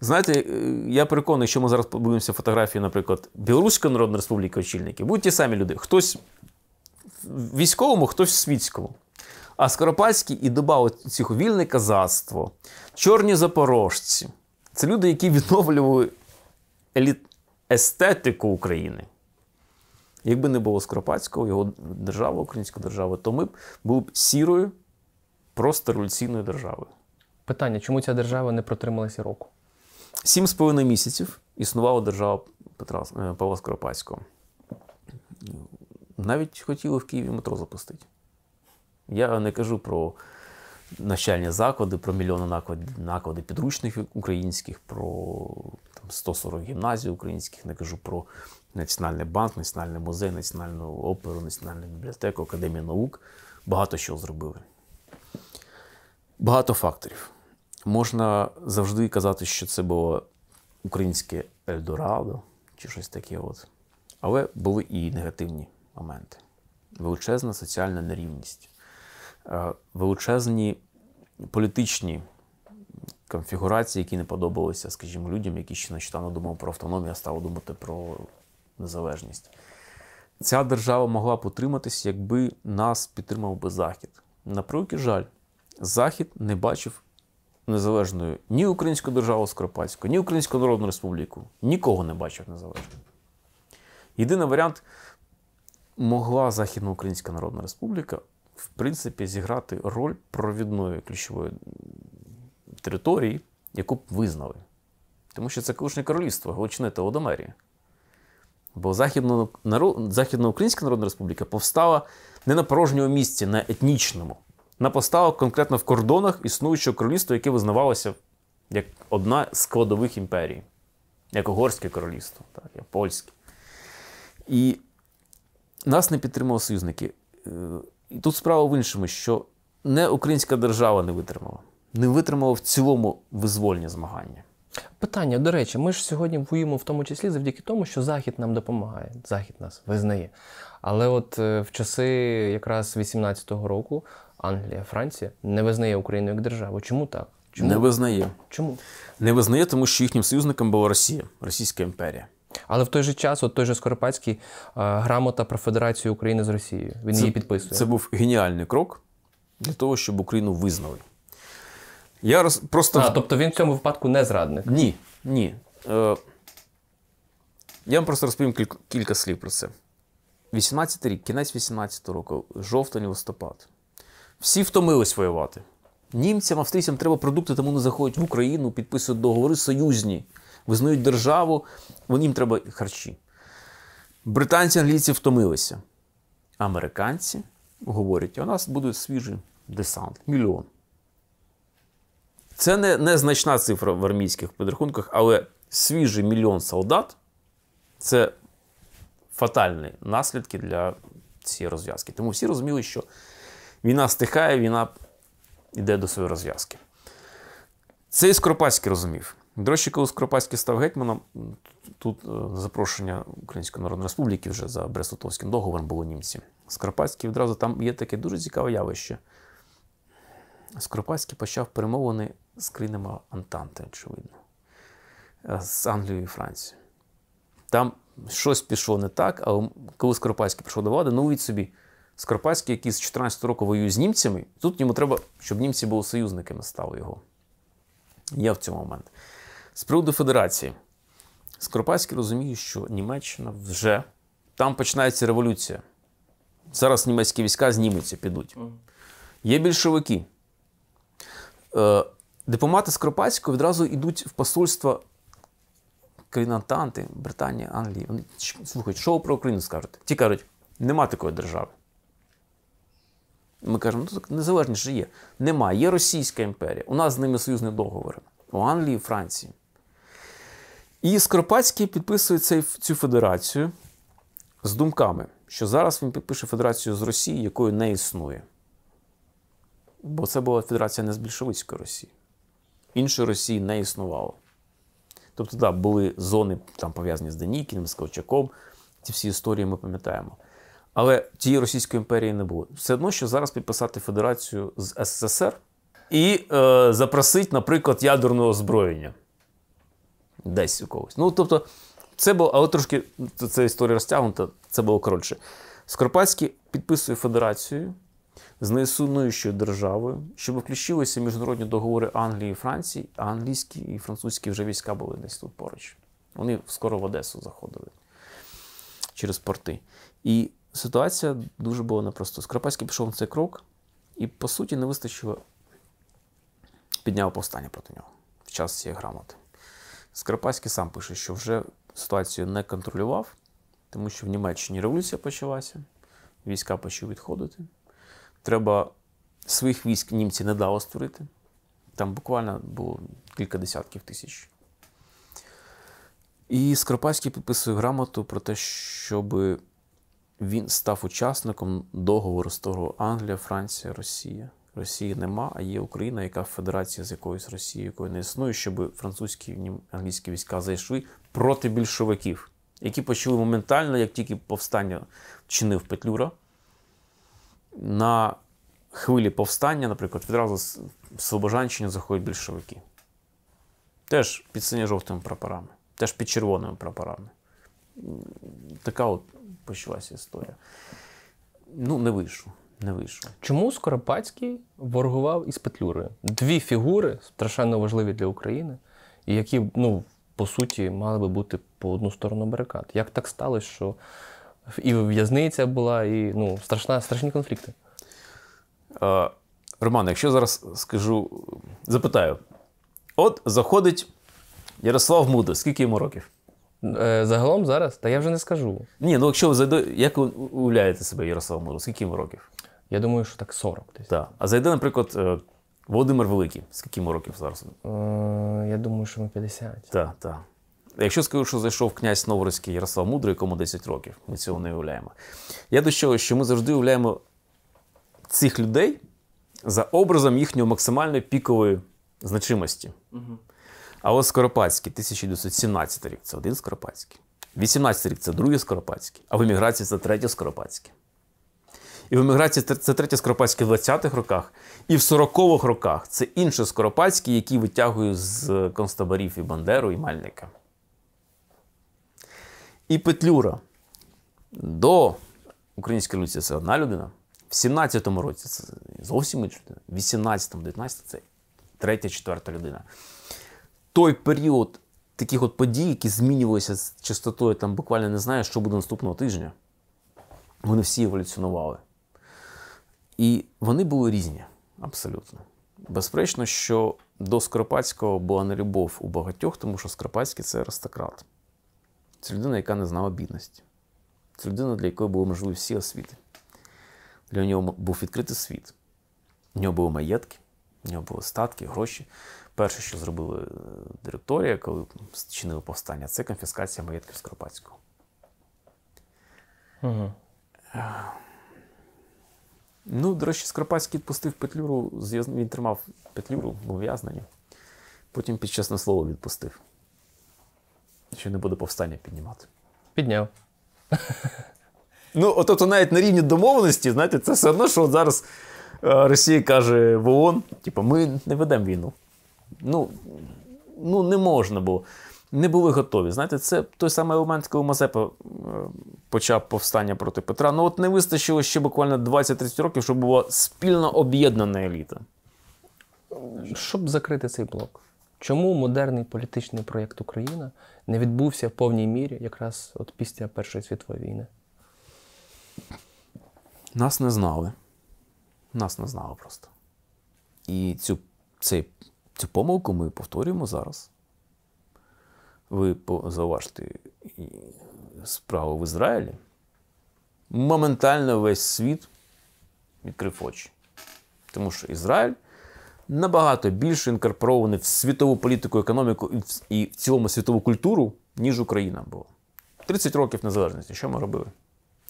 Знаєте, е, я переконаний, що ми зараз подивимося фотографії, наприклад, Білоруської Народної Республіки очільники, будуть ті самі люди. Хтось в військовому, хтось в світському. А Скоропадський і додав цих вільне казацтво, чорні запорожці. Це люди, які відновлювали еліт... естетику України. Якби не було Скоропадського, його держава, українська держава, то ми б були б сірою, просто революційною державою. Питання, чому ця держава не протрималася року? Сім з половиною місяців існувала держава Петра е, Павла Скоропадського. Навіть хотіли в Києві метро запустити. Я не кажу про навчальні заклади, про мільйони наклади, наклади підручних українських, про там, 140 гімназій українських, не кажу про Національний банк, Національний музей, Національну оперу, Національну бібліотеку, Академію наук. Багато що зробили. Багато факторів. Можна завжди казати, що це було українське Ельдорадо чи щось таке. От. Але були і негативні моменти. Величезна соціальна нерівність, е, величезні політичні конфігурації, які не подобалися, скажімо, людям, які ще нещодавно думали про автономію, а стали думати про незалежність. Ця держава могла б утриматися, якби нас підтримав би Захід. На жаль, Захід не бачив незалежною ні Українську державу Скоропадську, ні Українську Народну Республіку. Нікого не бачив незалежною. Єдиний варіант могла Західноукраїнська Народна Республіка, в принципі, зіграти роль провідної ключової території, яку б визнали. Тому що це колишнє королівство, Галичини та Водомерія. Бо Західно, Західноукраїнська Народна Республіка повстала не на порожньому місці, на етнічному. Вона постала конкретно в кордонах існуючого королівства, яке визнавалося як одна з складових імперій, як Угорське королівство, так, як польське. І нас не підтримали союзники. Е, і тут справа в іншому, що не українська держава не витримала, не витримала в цілому визвольні змагання. Питання, до речі, ми ж сьогодні воюємо в тому числі завдяки тому, що Захід нам допомагає, Захід нас визнає. Але от е, в часи якраз 18-го року Англія, Франція не визнає Україну як державу. Чому так? Чому? Не визнає. Чому? Не визнає, тому що їхнім союзником була Росія, Російська імперія. Але в той же час, от той же Скоропадський, е, грамота про Федерацію України з Росією. Він Це, її підписує. це був геніальний крок для того, щоб Україну визнали. Я роз... просто... А, тобто він в цьому випадку не зрадник. Ні, ні. Е, я вам просто розповім кілька, кілька слів про це. 18 рік, кінець 18 року, жовтень, листопад. Всі втомились воювати. Німцям, австрійцям треба продукти, тому не заходять в Україну, підписують договори союзні, визнають державу, вони їм треба харчі. Британці, англійці втомилися. Американці говорять, у нас буде свіжий десант, мільйон. Це не, не значна цифра в армійських підрахунках, але свіжий мільйон солдат це фатальні наслідки для цієї розв'язки. Тому всі розуміли, що війна стихає, війна йде до своєї розв'язки. Це і Скоропадський розумів. До речі, коли Скоропадський став гетьманом, тут е, запрошення Української Народної Республіки вже за Брест-Литовським договором були німці. Скоропадський відразу там є таке дуже цікаве явище. Скоропадський почав перемовини з країнами Антанти, очевидно, е, з Англією і Францією. Там щось пішло не так, але коли Скоропадський прийшов до влади, ну від собі, Скоропадський, який з 14 року воює з німцями, тут йому треба, щоб німці були союзниками, стали його. Є в цьому момент. З приводу Федерації, Скоропадський розуміє, що Німеччина вже там починається революція. Зараз німецькі війська знімуться, підуть. Є більшовики. Е, Дипломати Скоропадського відразу йдуть в посольство Антанти, Британії, Англії. Вони слухають, що ви про Україну скажете? Ті кажуть, нема такої держави. Ми кажемо, ну так незалежність же є. Нема. Є Російська імперія. У нас з ними союзні договори. У Англії, Франції. І Скоропадський підписує цей, цю федерацію з думками, що зараз він підпише федерацію з Росії, якої не існує. Бо це була федерація не з більшовицької Росії. Іншої Росії не існувало. Тобто, так, були зони там пов'язані з Денікіним, з Колчаком. Ці всі історії ми пам'ятаємо. Але тієї Російської імперії не було. Все одно, що зараз підписати федерацію з СССР і е, запросити, наприклад, ядерне озброєння. Десь у когось. Ну, тобто, це було, але трошки це історія розтягнута, це було коротше. Скоропадський підписує федерацію з неіснуючою державою, щоб включилися міжнародні договори Англії і Франції, а англійські і французькі вже війська були десь тут поруч. Вони скоро в Одесу заходили через порти. І ситуація дуже була непроста. Скоропадський пішов на цей крок, і, по суті, не вистачило підняв повстання проти нього в час цієї грамоти. Скоропадський сам пише, що вже ситуацію не контролював, тому що в Німеччині революція почалася, війська почали відходити. Треба своїх військ німці не дало створити. Там буквально було кілька десятків тисяч. І Скоропадський підписує грамоту про те, щоб він став учасником договору з того Англія, Франція, Росія. Росії нема, а є Україна, яка федерація з якоюсь Росією, якої не існує, щоб французькі англійські війська зайшли проти більшовиків, які почали моментально, як тільки повстання чинив Петлюра. На хвилі повстання, наприклад, відразу з Слобожанщини заходять більшовики. Теж під синьо-жовтими прапорами, теж під червоними прапорами. Така от почалася історія. Ну, не вийшло. Не вийшло. Чому Скоропадський воргував із Петлюрою? Дві фігури страшенно важливі для України, і які, ну, по суті, мали би бути по одну сторону барикад. Як так сталося, що і в'язниця була, і ну, страшна, страшні конфлікти? Е, Роман, якщо зараз скажу, запитаю: от заходить Ярослав Мудо, скільки йому років? Е, загалом зараз? Та я вже не скажу. Ні, ну якщо ви зайде, як ви уявляєте себе Ярослав Мудо, скільки йому років? Я думаю, що так 40 десь. Так. А зайде, наприклад, е, Володимир Великий, скільки йому років зараз? Е, я думаю, що ми 50. Так, так. Якщо скажу, що зайшов князь Новорозький Ярослав Мудрий, якому 10 років, ми цього не уявляємо. Я до чого, що ми завжди уявляємо цих людей за образом їхньої максимальної пікової значимості. Угу. А ось Скоропадський, 1917 рік це один Скоропадський. 18 рік це другий Скоропадський, а в еміграції це третій Скоропадський. І в еміграції це третій Скоропадський в 20-х роках, і в 40-х роках це інший Скоропадський, який витягує з концтаборів і Бандеру, і Мальника. І Петлюра до Української революції це одна людина. В 17-му році це зовсім інша людина. В 18-му, 19-му це третя, четверта людина. Той період таких от подій, які змінювалися з частотою, там буквально не знаю, що буде наступного тижня. Вони всі еволюціонували. І вони були різні, абсолютно. Безперечно, що до Скоропадського була нелюбов у багатьох, тому що Скоропадський це аристократ. Це людина, яка не знала бідності. Це людина, для якої були можливі всі освіти. Для нього був відкритий світ. У нього були маєтки, у нього були статки, гроші. Перше, що зробили е, директорія, коли чинили повстання, це конфіскація маєтків Скоропадського. Угу. Ну, до речі, Скоропадський відпустив Петлюру, він тримав Петлюру в ув'язненні. Потім під чесне слово відпустив. Що не буде повстання піднімати. Підняв. Ну, от, от навіть на рівні домовленості, знаєте, це все одно, що от зараз е, Росія каже в ООН, типу, ми не ведемо війну. Ну, ну не можна було. Не були готові. Знаєте, це той самий елемент, коли Мазепа е, почав повстання проти Петра. Ну от не вистачило ще буквально 20-30 років, щоб була спільно об'єднана еліта. Щоб закрити цей блок. Чому модерний політичний проєкт Україна не відбувся в повній мірі якраз от після Першої світової війни? Нас не знали. Нас не знали просто. І цю, цей, цю помилку ми повторюємо зараз. Ви зауважте справу в Ізраїлі. Моментально весь світ відкрив очі. Тому що Ізраїль набагато більше інкорпорований в світову політику, економіку і в цілому світову культуру, ніж Україна була. 30 років незалежності. Що ми робили?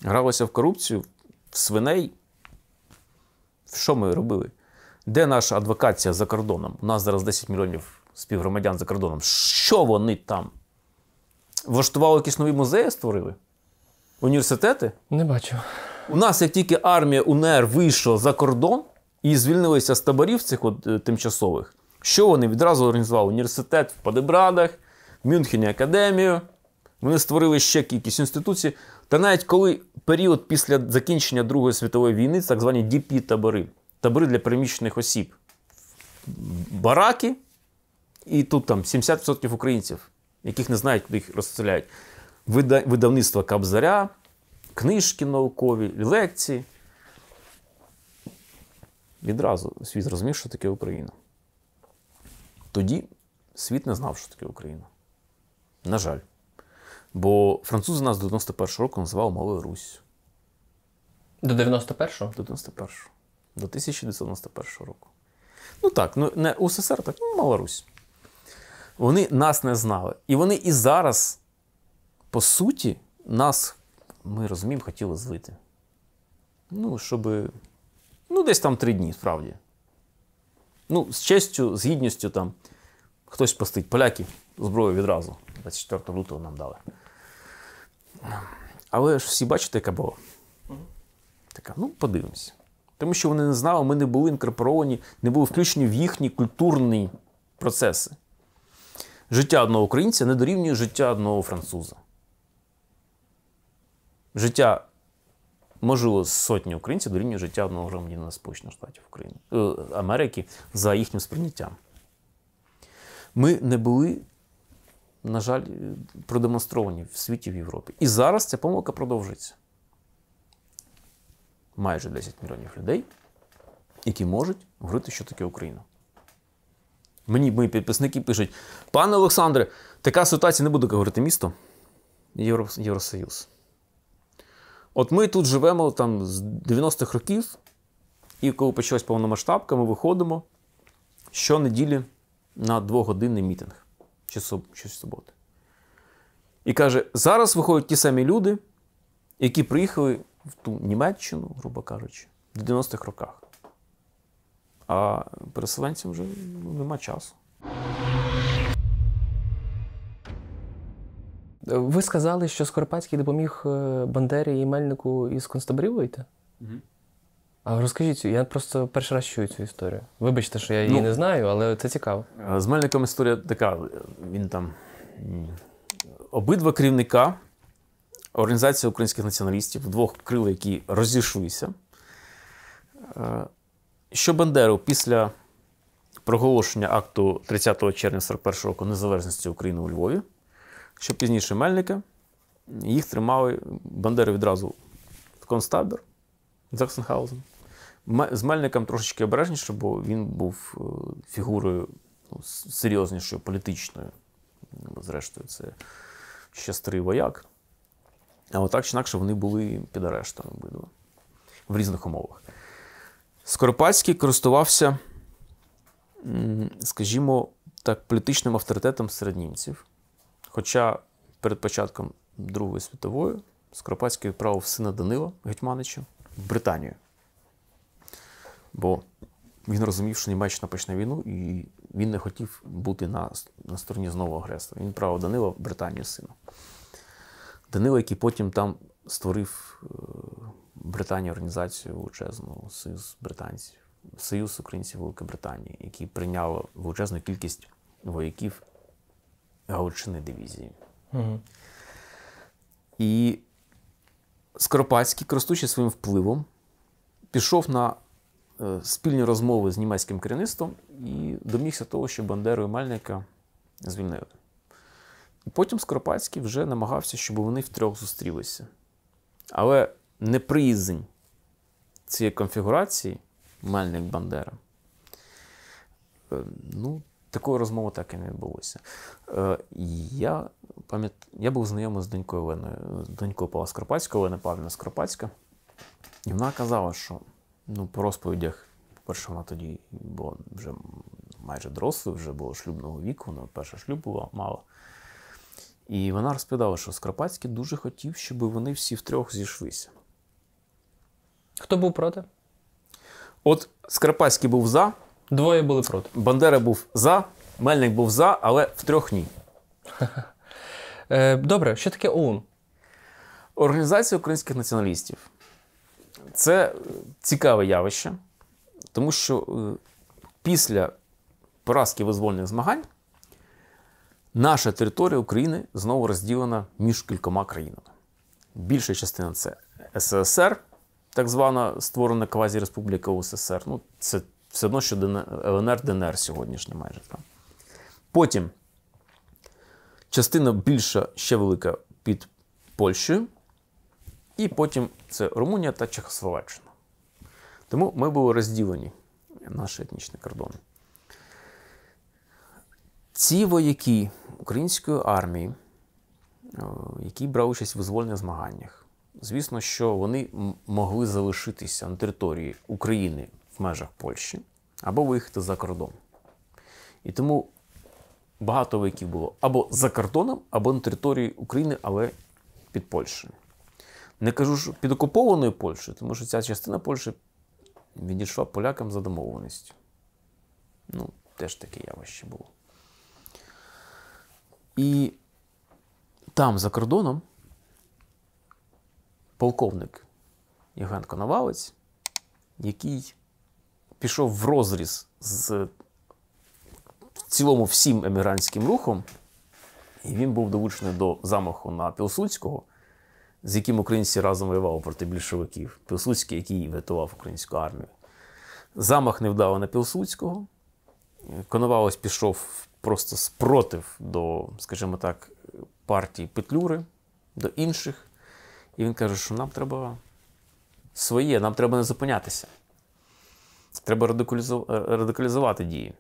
Гралося в корупцію, в свиней. Що ми робили? Де наша адвокація за кордоном? У нас зараз 10 мільйонів співгромадян за кордоном. Що вони там? Влаштували якісь нові музеї, створили? Університети? Не бачу. У нас, як тільки армія УНР вийшла за кордон і звільнилися з таборів цих от, е, тимчасових, що вони відразу організували університет в Падебрадах, в Мюнхені академію. Вони створили ще кількість інституцій. Та навіть коли період після закінчення Другої світової війни, так звані дп табори для переміщених осіб, бараки, і тут там 70% українців, яких не знають, куди їх розстріляють. Вида- Видавництво Кабзаря, книжки наукові, лекції. Відразу світ зрозумів, що таке Україна. Тоді світ не знав, що таке Україна. На жаль. Бо французи нас до 91-го року називали Малою Русь. До 91-го? До 91-го. До 1991 року. Ну так, ну не УССР, так, ну, Мала Русь. Вони нас не знали. І вони і зараз, по суті, нас, ми розуміємо, хотіли злити. Ну, щоб. Ну, десь там три дні, справді. Ну, з честю, з гідністю там хтось постить. Поляки зброю відразу. 24 лютого нам дали. Але ж всі бачите, яка була? Така, ну, подивимося. Тому що вони не знали, ми не були інкорпоровані, не були включені в їхні культурні процеси. Життя одного українця не дорівнює життя одного француза. Життя, можливо, сотні українців дорівнює життя одного громадянина Сполучених Штатів України, е, Америки за їхнім сприйняттям. Ми не були, на жаль, продемонстровані в світі в Європі. І зараз ця помилка продовжується майже 10 мільйонів людей, які можуть говорити, що таке Україна. Мені мої підписники пишуть: пане Олександре, така ситуація не буде говорити місто Євро, Євросоюз. От ми тут живемо там з 90-х років, і коли почалась повномасштабка, ми виходимо щонеділі на двогодинний мітинг чи суботи. І каже: зараз виходять ті самі люди, які приїхали в ту Німеччину, грубо кажучи, в 90-х роках. А переселенцям вже ну, нема часу. Ви сказали, що Скоропадський допоміг е, Бандері і Мельнику із концтаборів вийти? А розкажіть, я просто перший раз чую цю історію. Вибачте, що я її Ну, не знаю, але це цікаво. Е, З Мельником історія така. Він там обидва керівника Організації українських націоналістів, двох крил, які розійшлися. Е, Що Бандеру після проголошення акту 30 червня 41 року незалежності України у Львові, що пізніше Мельника, їх тримали Бандери відразу в концтабір Заксенхаузен. З Мельником трошечки обережніше, бо він був е, фігурою ну, серйознішою, політичною. Зрештою, це ще старий вояк. А отак чи інакше вони були під арештом обидва в різних умовах. Скоропадський користувався, скажімо так, політичним авторитетом серед німців. Хоча перед початком Другої світової Скоропадський відправив сина Данила Гетьманича в Британію. Бо він розумів, що Німеччина почне війну, і він не хотів бути на, на стороні знову агресора. Він відправив Данила в Британію сина. Данила, який потім там створив е, в Британії організацію величезну Союз британців, Союз українців Великої Британії, який прийняв величезну кількість вояків Галичини дивізії. Угу. І Скоропадський, користуючись своїм впливом, пішов на е, спільні розмови з німецьким керівництвом і домігся того, що Бандеру і Мельника звільнили. Потім Скоропадський вже намагався, щоб вони втрьох зустрілися. Але неприязнь цієї конфігурації Мельник Бандера. е, Ну, такої розмови так і не відбулося. Е, Я пам'ят... я був знайомий з донькою Оленою, з донькою Павла Скоропадського, Олена Павлівна Скоропадська. І вона казала, що ну, по розповідях, по-перше, вона тоді була вже майже дорослою, вже було шлюбного віку, вона перша шлюб була мала. І вона розповідала, що Скоропадський дуже хотів, щоб вони всі втрьох зійшлися. Хто був проти? От Скоропадський був за, Двоє були проти. Бандера був за, Мельник був за, але втрьох ні. Е, добре, що таке ОУН? Організація українських націоналістів. Це цікаве явище, тому що е, після поразки визвольних змагань наша територія України знову розділена між кількома країнами. Більша частина це СССР, так звана створена квазі-республіка УССР. Ну, це все одно, що ЛНР, ДНР сьогоднішня майже. Там. Потім частина більша, ще велика під Польщею. І потім це Румунія та Чехословаччина. Тому ми були розділені наші етнічні кордони. Ці вояки української армії, які брали участь в визвольних змаганнях, звісно, що вони могли залишитися на території України в межах Польщі або виїхати за кордон. І тому багато вояків було або за кордоном, або на території України, але під Польщею. Не кажу що під окупованою Польщею, тому що ця частина Польщі відійшла полякам за домовленістю. Ну, теж таке явище було. І там, за кордоном, полковник Євген Коновалець, який пішов в розріз з в цілому всім емігрантським рухом, і він був долучений до замаху на Пілсудського з яким українці разом воювали проти більшовиків. Пілсудський, який врятував українську армію. Замах не вдав на Пілсудського. Коновалось пішов просто спротив до, скажімо так, партії Петлюри, до інших. І він каже, що нам треба своє, нам треба не зупинятися. Треба радикалізувати дії.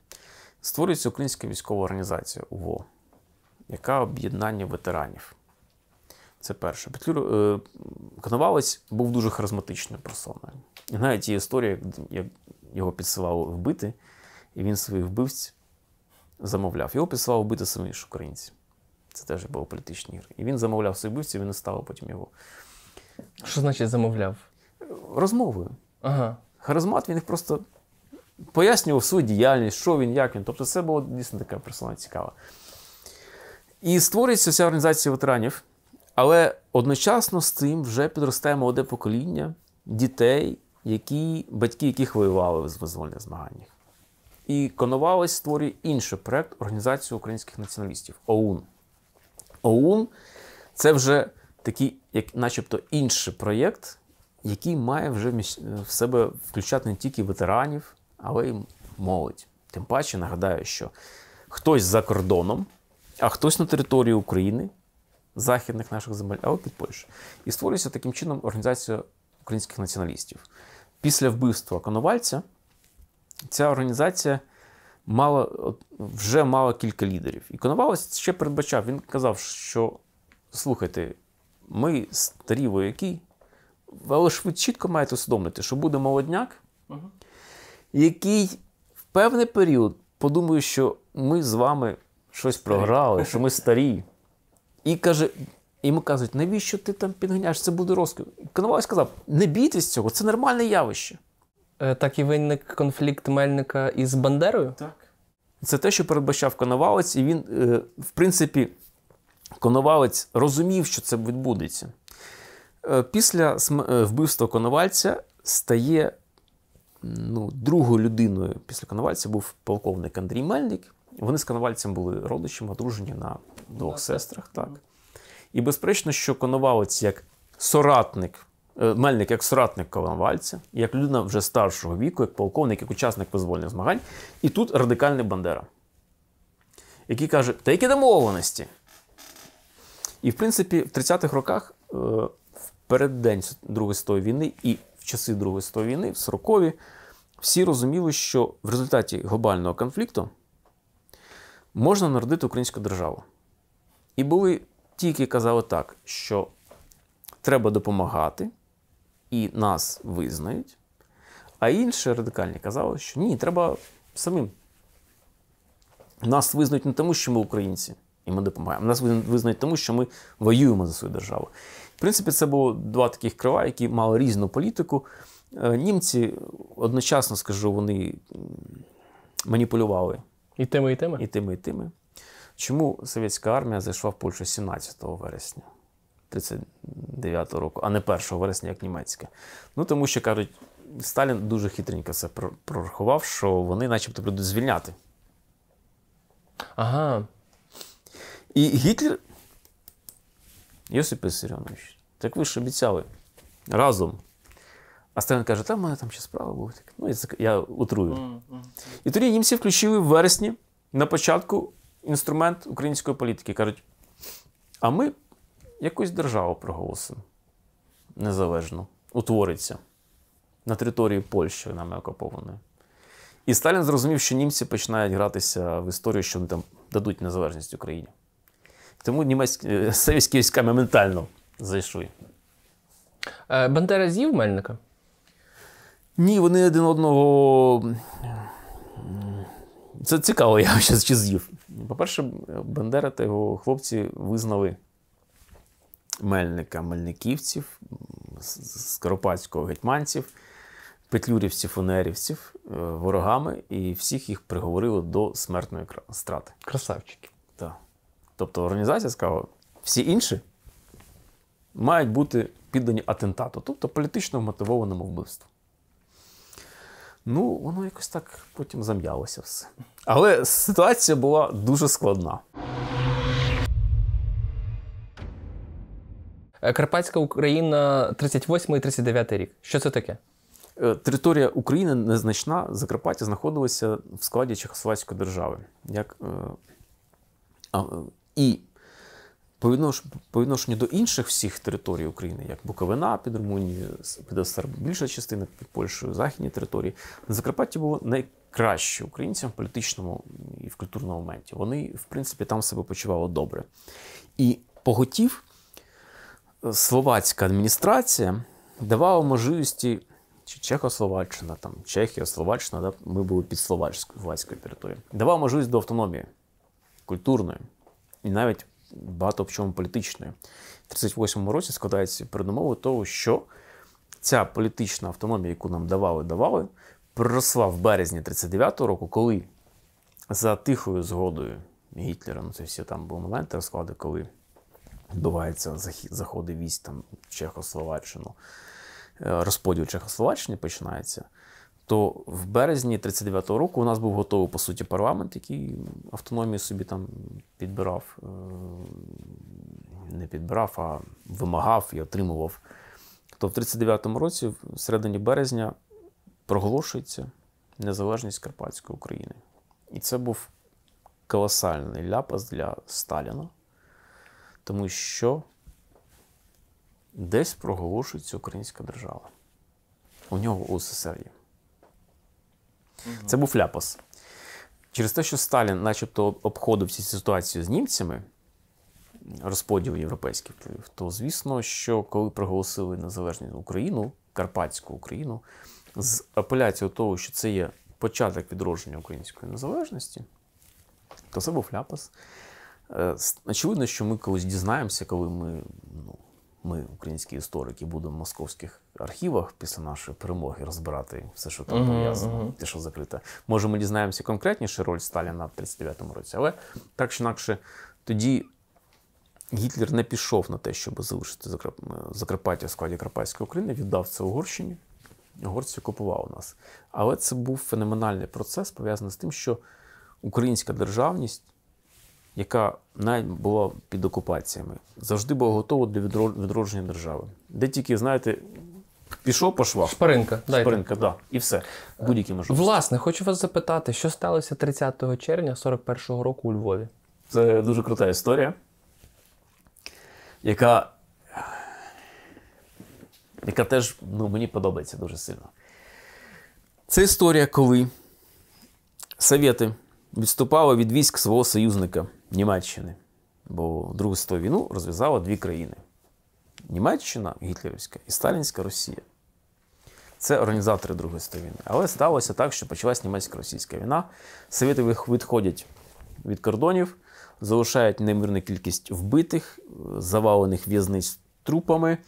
Створюється Українська військова організація УВО, яка об'єднання ветеранів. Це перше. Петлюр е, Коновалець був дуже харизматичною персоною. І навіть є історія, як його підсилали вбити, і він своїх вбивць замовляв. Його підсилали вбити самі ж українці. Це теж були політичні ігри. І він замовляв своїх вбивців, він не ставив потім його. Що значить замовляв? Розмовою. Ага. Харизмат він їх просто пояснював свою діяльність, що він, як він. Тобто, це була дійсно така персона цікава. І створюється ця організація ветеранів. Але одночасно з цим вже підростає молоде покоління дітей, які, батьки яких воювали в визвольних змаганнях. І Коновалець створює інший проект Організацію українських націоналістів ОУН. ОУН це вже такий, як начебто, інший проєкт, який має вже в себе включати не тільки ветеранів, але й молодь. Тим паче нагадаю, що хтось за кордоном, а хтось на території України західних наших земель, але під Польщею. І створюється таким чином організація українських націоналістів. Після вбивства Коновальця ця організація мала, вже мала кілька лідерів. І Коновалець ще передбачав, він казав, що слухайте, ми старі вояки, але ж ви чітко маєте усвідомити, що буде молодняк, угу. який в певний період подумає, що ми з вами щось програли, що ми старі. І каже, йому кажуть, навіщо ти там підганяєш, це буде розкіл. Коновалець сказав: не бійтесь цього, це нормальне явище. Е, так і виник конфлікт Мельника із Бандерою? Так. Це те, що передбачав Коновалець, і він, е, в принципі, Коновалець розумів, що це відбудеться. Е, після вбивства Коновальця стає ну, другою людиною після Коновальця був полковник Андрій Мельник. Вони з Коновальцем були родичами, одружені на двох сестрах. так. І безперечно, що Коновалець як соратник, Мельник як соратник Коновальця, як людина вже старшого віку, як полковник, як учасник визвольних змагань. І тут радикальний Бандера, який каже, та які домовленості. І, в принципі, в 30-х роках, е, в переддень Другої світової війни і в часи Другої світової війни, в 40-ві, всі розуміли, що в результаті глобального конфлікту можна народити українську державу. І були ті, які казали так, що треба допомагати, і нас визнають. А інші радикальні казали, що ні, треба самим. Нас визнають не тому, що ми українці, і ми допомагаємо. Нас визнають тому, що ми воюємо за свою державу. В принципі, це було два таких крила, які мали різну політику. Е, німці одночасно, скажу, вони маніпулювали і тими, і тими? І тими, і тими. Чому совєтська армія зайшла в Польщу 17 вересня 39-го року, а не 1 вересня, як німецьке. Ну тому що кажуть, Сталін дуже хитренько це прорахував, що вони начебто будуть звільняти. Ага. І Гітлер. Йосип Вісаріонович, так ви ж обіцяли разом. А Сталін каже, там в мене там ще справа була. Ну, я утрую. І тоді німці включили в вересні на початку інструмент української політики. Кажуть, а ми якусь державу проголосимо незалежно, утвориться на території Польщі, нами окупованої. І Сталін зрозумів, що німці починають гратися в історію, що вони там дадуть незалежність Україні. Тому німецькі е, совєтські війська моментально зайшли. Е, Бандера з'їв Мельника? Ні, вони один одного. Це цікаво, я ще чи з'їв. По-перше, Бандера та його хлопці визнали Мельника, мельниківців, Скоропадського гетьманців, петлюрівців, унерівців е, ворогами, і всіх їх приговорили до смертної страти. Красавчики. Так. Тобто організація сказала, всі інші мають бути піддані атентату, тобто політично мотивованому вбивству. Ну, воно якось так потім зам'ялося все. Але ситуація була дуже складна. Карпатська Україна 38 і 39 рік. Що це таке? Е, Територія України незначна, Закарпаття знаходилося в складі Чехословацької держави. Як, е, а, е, і по віднош- по відношенню до інших всіх територій України, як Буковина під Румунією, під Остар- більша частина під Польщею, західні території, на Закарпатті було найкраще українцям в політичному і в культурному моменті. Вони, в принципі, там себе почували добре. І поготів е, словацька адміністрація давала можливості чи Чехословаччина, там, Чехія, Словаччина, да, ми були під словацькою територією, давала можливість до автономії культурної і навіть багато в чому політичної. В 38-му році складається передумови того, що ця політична автономія, яку нам давали, давали, проросла в березні 39-го року, коли за тихою згодою Гітлера, ну це всі там були моменти розклади, коли відбуваються заходи військ там в Чехословаччину, е, розподіл Чехословаччини починається. То в березні 39-го року у нас був готовий, по суті, парламент, який автономію собі там підбирав, е, не підбирав, а вимагав і отримував. То в 39-му році, в середині березня, проголошується незалежність Карпатської України. І це був колосальний ляпас для Сталіна, тому що десь проголошується українська держава. У нього УССР є. Це був ляпас. Через те, що Сталін, начебто, обходив цю ситуацію з німцями, розподіл європейських впливів, то звісно, що коли проголосили незалежну Україну, Карпатську Україну, з апеляцією того, що це є початок відродження української незалежності, то це був ляпас. Е, Очевидно, що ми колись дізнаємося, коли ми, ну, ми, українські історики, будемо в московських архівах після нашої перемоги розбирати все, що там пов'язано, мгм. те, що закрите. Може, ми дізнаємося конкретніше роль Сталіна в 39-му році, але так чи інакше, тоді Гітлер не пішов на те, щоб залишити Закарпаття в складі Карпатської України, віддав це Угорщині. Угорці окупували нас. Але це був феноменальний процес, пов'язаний з тим, що українська державність, яка навіть була під окупаціями, завжди була готова для відро- відродження держави. Де тільки, знаєте, пішов по швах, Шпаринка. Шпаринка, да, і все. Будь-які можливості. Власне, хочу вас запитати, що сталося 30 червня 41-го року у Львові? Це дуже крута історія, яка, яка теж ну, мені подобається дуже сильно. Це історія, коли Совєти відступали від військ свого союзника Німеччини. Бо Другу світову війну розв'язала дві країни: Німеччина гітлерівська і Сталінська Росія. Це організатори Другої світової війни. Але сталося так, що почалась німецько-російська війна. Совєти відходять від кордонів, залишають неймовірну кількість вбитих, завалених в'язниць трупами,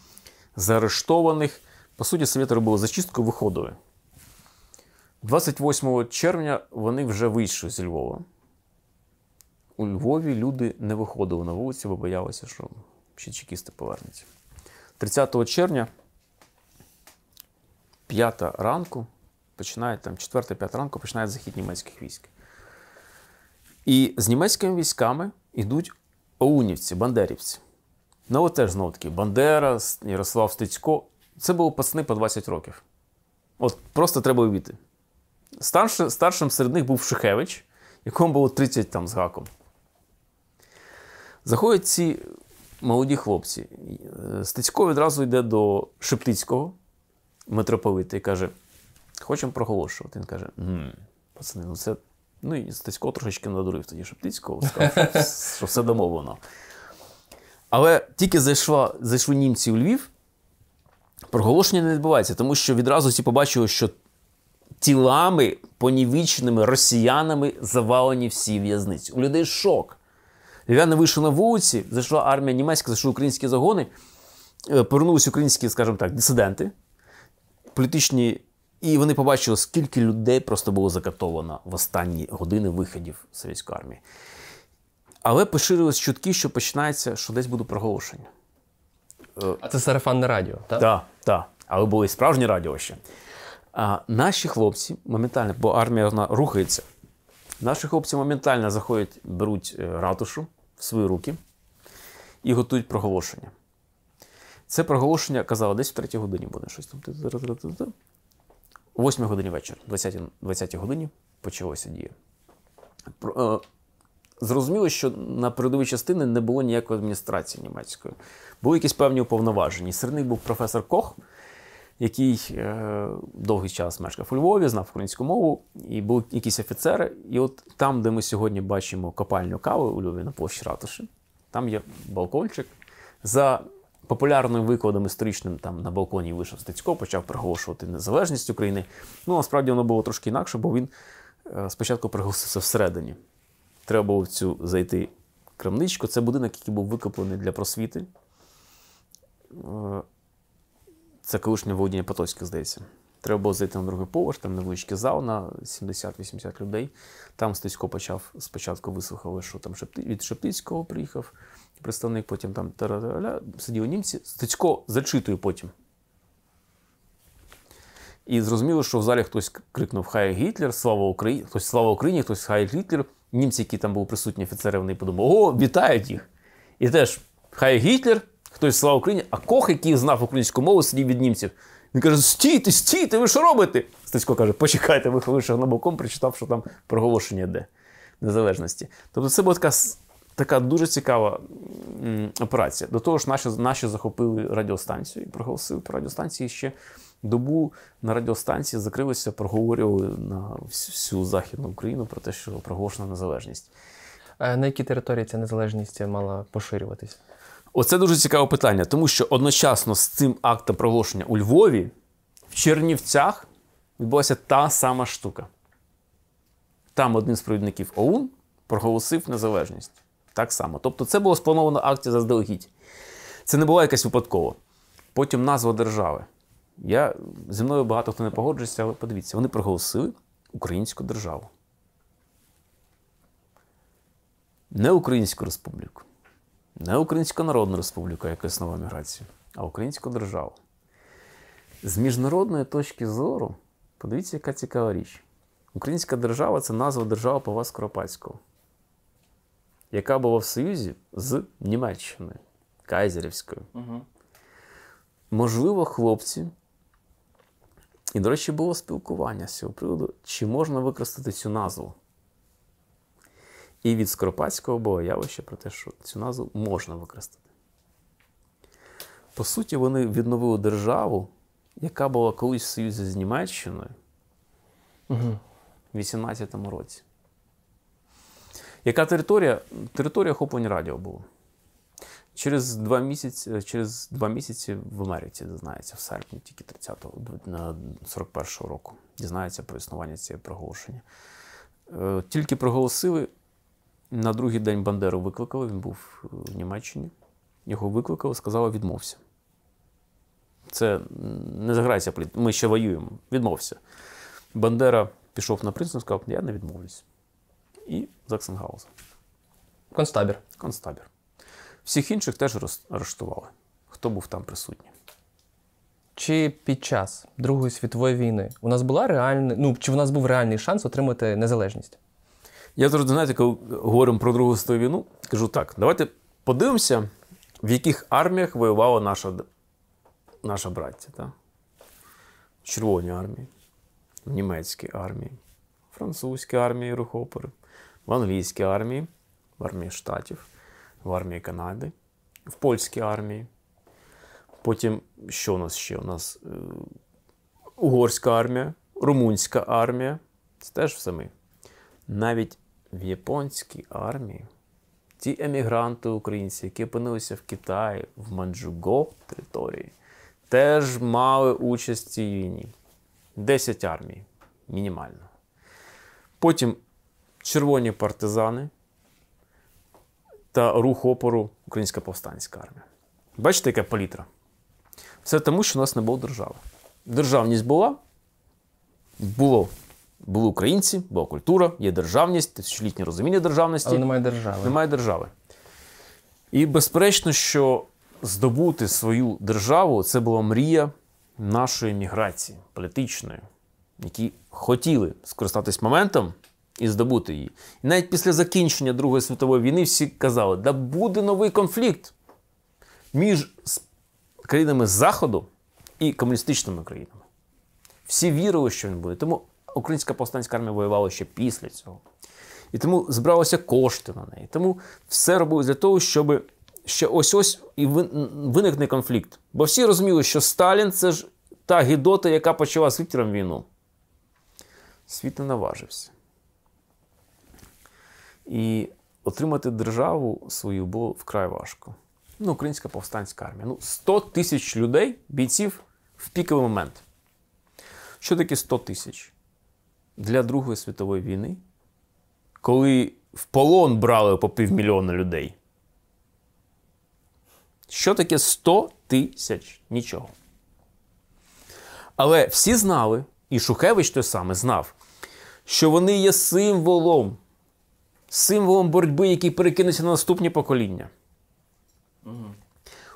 заарештованих. По суті, совєти робили зачистку, виходили. 28 червня вони вже вийшли зі Львова. У Львові люди не виходили на вулиці, бо боялися, що ще чекісти повернуться. 30 червня, 5 ранку, починає там 4-5 ранку починає захід німецьких військ. І з німецькими військами йдуть оунівці, бандерівці. Ну, от теж знову таки Бандера, Ярослав Стецько. Це були пацани по 20 років. От просто треба. Старшим, старшим серед них був Шухевич, якому було 30 там з гаком. Заходять ці молоді хлопці. Е, Стецько відразу йде до Шептицького митрополита і каже: хочемо проголошувати. Він каже: «М, пацани, ну це. Ну і Стецько трошечки надурив тоді Шептицького, сказав, що, все домовлено. Але тільки зайшла, зайшли німці у Львів, проголошення не відбувається, тому що відразу всі побачили, що тілами, понівіченими росіянами завалені всі в'язниці. У людей шок. Львів'яни вийшли на вулиці, зайшла армія німецька, зайшли українські загони, е, повернулися українські, скажімо так, дисиденти, політичні, і вони побачили, скільки людей просто було закатовано в останні години виходів совєтської армії. Але поширились чутки, що починається, що десь буде проголошення. А це сарафанне радіо, так? Так, так. Але було і справжнє радіо ще. А наші хлопці моментально, бо армія вона рухається. Наші хлопці моментально заходять, беруть е, ратушу в свої руки і готують проголошення. Це проголошення казало, десь в третій годині буде щось там. О 8 годині вечора, 20, 20 годині почалося дія. Е, Зрозуміло, що на передовій частини не було ніякої адміністрації німецької. Були якісь певні уповноважені. Серед них був професор Кох, який е, довгий час мешкав у Львові, знав українську мову, і були якісь офіцери. І от там, де ми сьогодні бачимо копальню кави у Львові на площі Ратуші, там є балкончик. За популярним викладом історичним там на балконі вийшов Стецько, почав проголошувати незалежність України. Ну, насправді воно було трошки інакше, бо він е, спочатку проголосився всередині. Треба було в цю зайти крамничку. Це будинок, який був викоплений для просвіти. Це колишнє володіння Потоцьке, здається. Треба було зайти на другий поверх, там невеличкий зал на 70-80 людей. Там Стецько почав спочатку вислухали, що там від Шептицького приїхав представник, потім там тара-ля, сиділи німці. Стецько зачитує потім. І зрозуміло, що в залі хтось крикнув Хай Гітлер, слава Україні, хтось слава Україні, хтось Хай Гітлер. Німці, які там були присутні офіцери, вони подумали, о, вітають їх. І теж Хай Гітлер, хтось слава Україні, а Кох, який знав українську мову, сидів від німців. Він каже: стійте, стійте, ви що робите? Стецько каже, почекайте, ви вийшов на балкон, прочитав, що там проголошення йде незалежності. Тобто це була така, така дуже цікава операція. До того ж, наші, наші захопили радіостанцію і проголосили по радіостанції ще добу на радіостанції закрилися, проговорювали на всю, Західну Україну про те, що проголошена незалежність. Е, На якій території ця незалежність мала поширюватись? Оце дуже цікаве питання, тому що одночасно з цим актом проголошення у Львові, в Чернівцях відбулася та сама штука. Там один з провідників ОУН проголосив незалежність. Так само. Тобто це було сплановано акція заздалегідь. Це не було якась випадково. Потім назва держави. Я, зі мною багато хто не погоджується, але подивіться, вони проголосили Українську державу. Не Українську республіку, не Українська Народна Республіка, якась нова міграція, а Українську державу. З міжнародної точки зору, подивіться, яка цікава річ. Українська держава це назва держави Павла Скоропадського, яка була в союзі з Німеччиною, Кайзерівською. Можливо, хлопці. І, до речі, було спілкування з цього приводу, чи можна використати цю назву. І від Скоропадського було явище про те, що цю назву можна використати. По суті, вони відновили державу, яка була колись в союзі з Німеччиною Угу. в 18-му році. Яка територія? Територія охоплення радіо було. Через два місяці, через два місяці в Америці дізнається в серпні, тільки 30-го, 41-го року. Дізнається про існування цієї проголошення. Е, Тільки проголосили, на другий день Бандеру викликали, він був в Німеччині. Його викликали, сказали, відмовся. Це не заграйся, ми ще воюємо. Відмовся. Бандера пішов на принцип, сказав, я не відмовлюсь. І Заксенгаузен, Концтабір. концтабір. Всіх інших теж арештували. Хто був там присутній? Чи під час Другої світової війни у нас була реальна, ну чи в нас був реальний шанс отримати незалежність? Я завжди, знаєте, коли говоримо про Другу світову війну, кажу так: давайте подивимося, в яких арміях воювала наша, наша браття. Та? В Червоній армії, в німецькій армії, в французькій армії рухопори, в англійській армії, в армії Штатів, в армії Канади, в польській армії. Потім, що у нас ще? У нас е, угорська армія, румунська армія. Це теж все ми. Навіть в японській армії ті емігранти українці, які опинилися в Китаї, в Манчжуго території, теж мали участь в цій війні. 10 армій мінімально. Потім червоні партизани та рух опору Українська повстанська армія. Бачите, яка палітра? Все тому, що у нас не було держави. Державність була, було були українці, була культура, є державність, тисячолітнє розуміння державності. Але немає держави. Немає держави. І безперечно, що здобути свою державу це була мрія нашої міграції політичної, які хотіли скористатись моментом і здобути її. І навіть після закінчення Другої світової війни всі казали, да буде новий конфлікт між країнами Заходу і комуністичними країнами. Всі вірили, що він буде. Тому українська повстанська армія воювала ще після цього. І тому збиралися кошти на неї. Тому все робилось для того, щоб ще ось ось і виникне конфлікт. Бо всі розуміли, що Сталін це ж та гідота, яка почала з Гітлером війну. Світ не наважився. І отримати державу свою було вкрай важко. Ну, українська повстанська армія. Ну, 100 тисяч людей, бійців в піковий момент. Що таке 100 тисяч? Для Другої світової війни, коли в полон брали по півмільйона людей. Що таке 100 тисяч? Нічого. Але всі знали, і Шухевич той саме знав, що вони є символом, символом боротьби, який перекинеться на наступні покоління.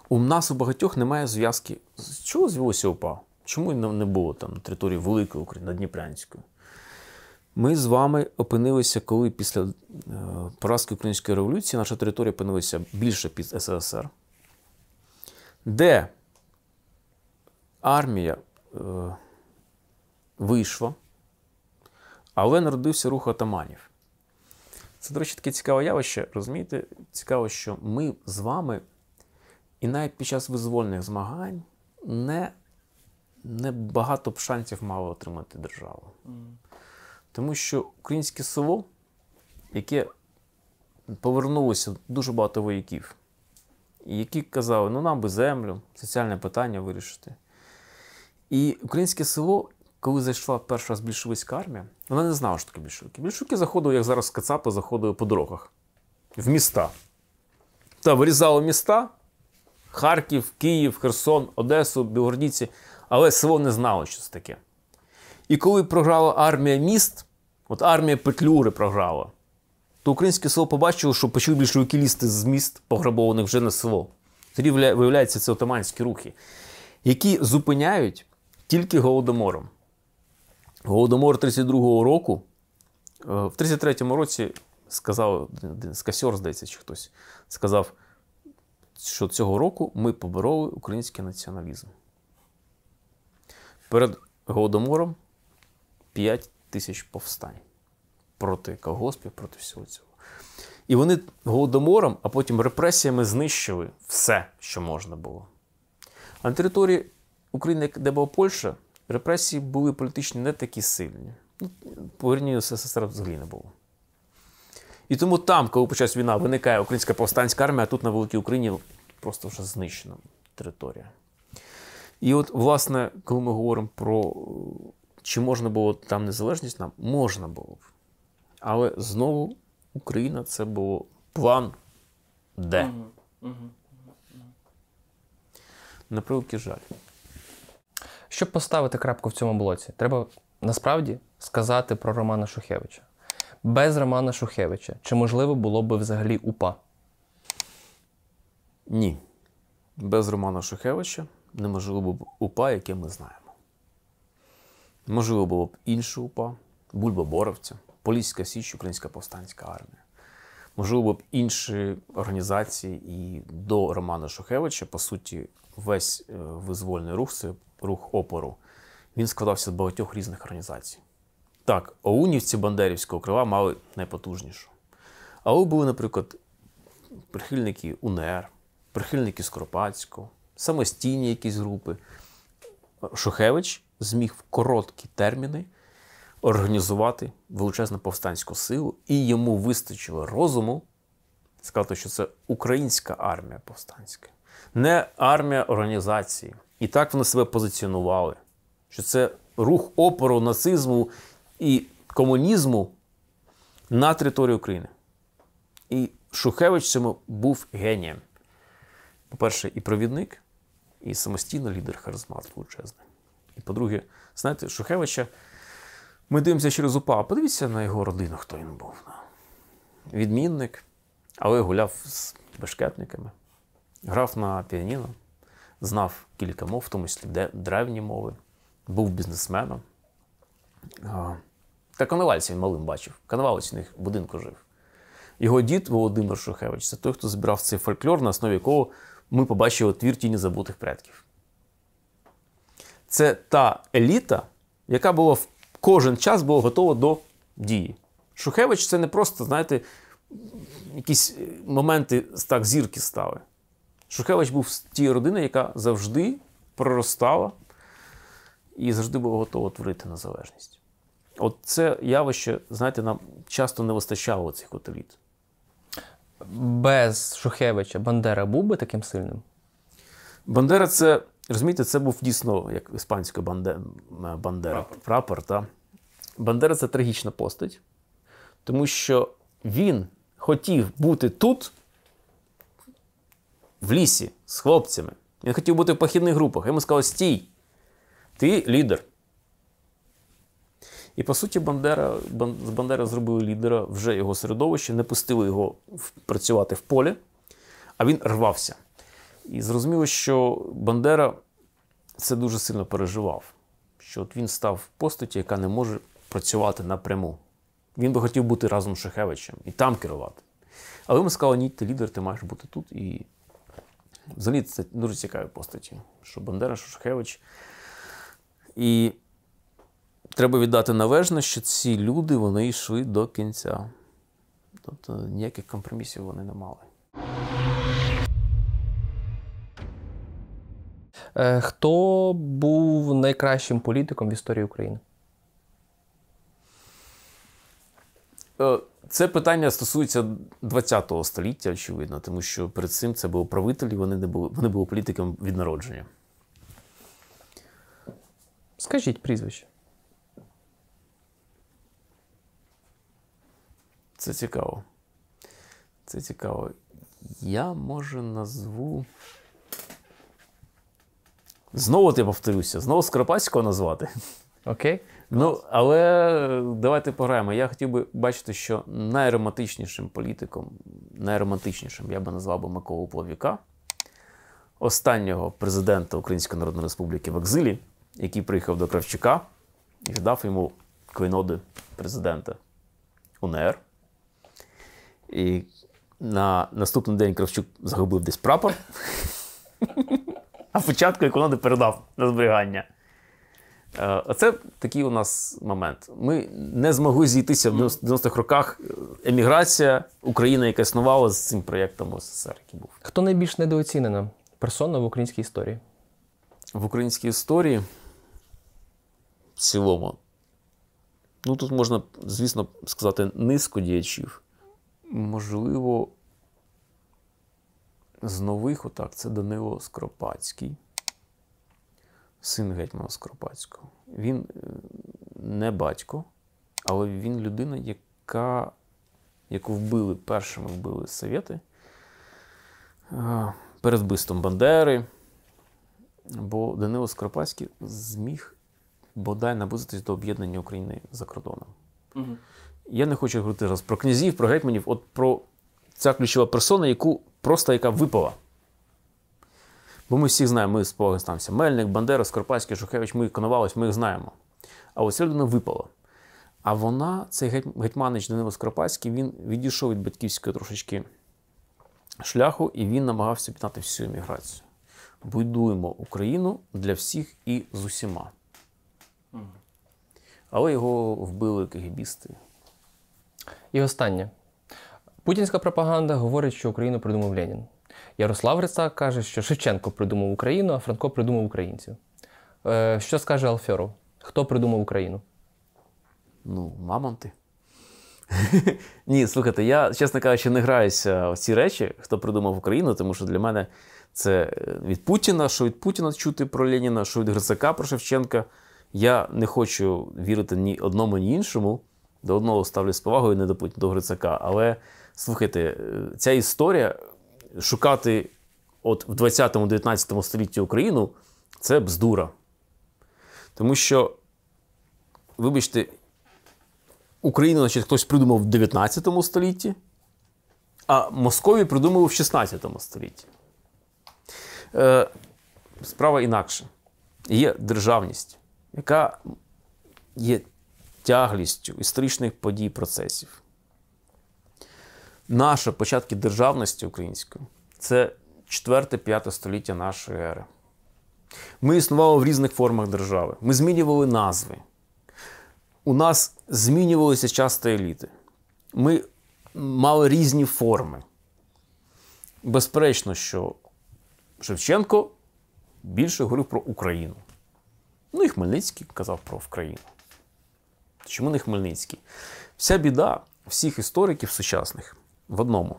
У нас у багатьох немає зв'язки. З чого звелося УПА? Чому не було там на території Великої України, Надніпрянської? Ми з вами опинилися, коли після е, поразки Української революції наша територія опинилася більше під СРСР, де армія е, вийшла, але народився рух атаманів. Це, до речі, таке цікаве явище. Розумієте, цікаво, що ми з вами і навіть під час визвольних змагань не, не багато б шансів мали отримати державу. Тому що українське село, яке повернулося дуже багато вояків, які казали, ну нам би землю, соціальне питання вирішити. І українське село, коли зайшла перша більшовицька армія, вона не знала, що таке більшовики. Більшовики заходили, як зараз кацапи заходили по дорогах в міста. Та вирізали міста, Харків, Київ, Херсон, Одесу, Білгородіці, але село не знало, що це таке. І коли програла армія міст, от армія Петлюри програла, то українське село побачило, що почали більшовики лізти з міст, пограбованих вже на село. Тоді вля- виявляється, це отаманські рухи, які зупиняють тільки голодомором. Голодомор 32-го року, е, в 33-му році сказав Скасьор, здається, чи хтось сказав, що цього року ми побороли український націоналізм. Перед голодомором 5 тисяч повстань проти колгоспів, проти всього цього. І вони голодомором, а потім репресіями знищили все, що можна було. А на території України, де була Польща, репресії були політичні не такі сильні. Ну, по СССР взагалі не було. І тому там, коли почалась війна, виникає українська повстанська армія, а тут на Великій Україні просто вже знищена територія. І от, власне, коли ми говоримо про чи можна було там незалежність, нам можна було б. Але знову Україна це був план Д. На превеликий жаль. Щоб поставити крапку в цьому блоці, треба насправді сказати про Романа Шухевича. Без Романа Шухевича, чи можливо було би взагалі УПА? Ні. Без Романа Шухевича неможливо б УПА, яке ми знаємо. Можливо було б інше УПА, Бульба Боровця, Поліська Січ, Українська повстанська армія. Можливо б інші організації, і до Романа Шухевича, по суті, весь е, визвольний рух це рух опору. Він складався з багатьох різних організацій. Так, оунівці Бандерівського крила мали найпотужнішу. Але були, наприклад, прихильники УНР, прихильники Скоропадського, самостійні якісь групи. Шухевич зміг в короткі терміни організувати величезну повстанську силу, і йому вистачило розуму сказати, що це українська армія повстанська, не армія організації. І так вони себе позиціонували, що це рух опору нацизму і комунізму на території України. І Шухевич цьому був генієм. По-перше, і провідник, і самостійний лідер харизмат величезний. І по-друге, знаєте, Шухевича ми дивимося через УПА. Подивіться на його родину, хто він був. Відмінник, але гуляв з бешкетниками, грав на піаніно, знав кілька мов, в тому числі древні мови, був бізнесменом. Та Коновальця він малим бачив. Коновалець у них в будинку жив. Його дід Володимир Шухевич це той, хто збирав цей фольклор, на основі якого ми побачили твір тіні забутих предків. Це та еліта, яка була в кожен час була готова до дії. Шухевич це не просто, знаєте, якісь е, моменти так зірки стали. Шухевич був з тієї родини, яка завжди проростала і завжди була готова творити незалежність. От це явище, знаєте, нам часто не вистачало цих от еліт. Без Шухевича Бандера був би таким сильним? Бандера це, розумієте, це був дійсно як іспанська банде, бандера, прапор. прапор та. Бандера це трагічна постать, тому що він хотів бути тут, в лісі, з хлопцями. Він хотів бути в похідних групах. Йому сказали: стій, ти лідер. І по суті, Бандера, Бан- з Бандери зробили лідера вже його середовище, не пустили його працювати в полі, а він рвався. І зрозуміло, що Бандера це дуже сильно переживав, що от він став постаті, яка не може працювати напряму. Він би хотів бути разом з Шухевичем і там керувати. Але йому сказали, ні, ти лідер, ти маєш бути тут. І взагалі це дуже цікаві постаті, що Бандера, що Шухевич. І треба віддати належне, що ці люди вони йшли до кінця. Тобто ніяких компромісів вони не мали. Е, Хто був найкращим політиком в історії України? Е, Це питання стосується ХХ століття, очевидно, тому що перед цим це були правителі, вони не були, вони були політиками від народження. Скажіть прізвище. Це цікаво. Це цікаво. Я може назву. Знову ти повторюся, знову Скоропадського назвати. Окей? Ну, але давайте пограємо. Я хотів би бачити, що найромантичнішим політиком, найромантичнішим я би назвав би Миколу Плавіка, останнього президента Української Народної Республіки в екзилі, який приїхав до Кравчука і віддав йому клейноди президента УНР. І на наступний день Кравчук загубив десь прапор, а початку клейноди передав на зберігання. Е, Оце такий у нас момент. Ми не змогли зійтися в 90-х роках. Еміграція, Україна, яка існувала з цим проєктом СССР, який був. Хто найбільш недооцінена персона в українській історії? В українській історії в цілому. Ну, тут можна, звісно, сказати, низку діячів. Можливо, з нових, отак, це Данило Скоропадський, син гетьмана Скоропадського. Він е, не батько, але він людина, яка, яку вбили, першими вбили совєти е, перед вбивством Бандери. Бо Данило Скоропадський зміг бодай наблизитись до об'єднання України за кордоном. Я не хочу говорити зараз про князів, про гетьманів, от про ця ключова персона, яку просто яка випала. Бо ми всіх знаємо, ми спогастався. Мельник, Бандера, Скорпатський, Шухевич, ми Коновалось, ми їх знаємо. А ось ця людина випала. А вона, цей гетьманич Данило Скоропадський, він відійшов від батьківської трошечки шляху, і він намагався підняти всю еміграцію. Будуємо Україну для всіх і з усіма. Але його вбили кегібісти. І останнє. Путінська пропаганда говорить, що Україну придумав Ленін. Ярослав Грицак каже, що Шевченко придумав Україну, а Франко придумав українців. Е, що скаже Алфьоров? Хто придумав Україну? Ну, мамонти. Ні, слухайте, я, чесно кажучи, не граюся в ці речі, хто придумав Україну, тому що для мене це е, від Путіна, що від Путіна чути про Леніна, що від Грицака про Шевченка. Я не хочу вірити ні одному, ні іншому. До одного ставлю з повагою, не до Грицака. Але слухайте, е, ця історія шукати от в 20-19 столітті Україну це бздура. Тому що, вибачте, Україну, значить, хтось придумав в 19 столітті, а Московію придумали в 16 столітті. Е, справа інакше. Є державність, яка є тяглістю історичних подій процесів. Наші початки державності української це 4-5 століття нашої ери. Ми існували в різних формах держави. Ми змінювали назви у нас змінювалися часто еліти. Ми мали різні форми. Безперечно, що Шевченко більше говорив про Україну. Ну і Хмельницький казав про Україну. Чому не Хмельницький? Вся біда всіх істориків сучасних в одному.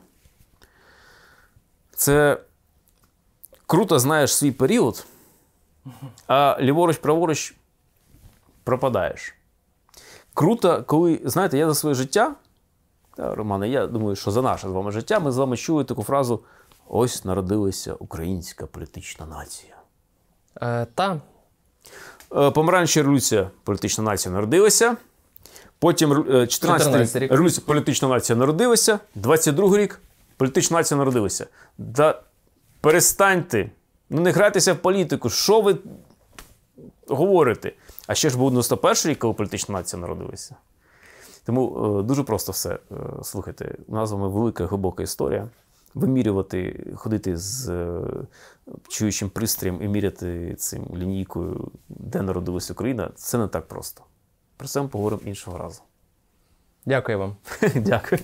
Це круто знаєш свій період, а ліворуч-праворуч пропадаєш. Круто, коли, знаєте, я за своє життя, та, Романе, я думаю, що за наше з вами життя, ми з вами чули таку фразу: ось народилася українська політична нація. Е, та Е, Помаранчева революція, політична нація народилася. Потім е, 14 14 рік рік. революція, політична нація народилася. 22 рік політична нація народилася. Да перестаньте. Ну не грайтеся в політику. Що ви говорите? А ще ж був 91 рік, коли політична нація народилася. Тому е, дуже просто все. Е, слухайте, у нас з вами велика глибока історія. Вимірювати, ходити з е, чуючим пристроєм і міряти цим лінійкою, де народилася Україна, це не так просто. Про це ми поговоримо іншого разу. дякую вам. Дякую.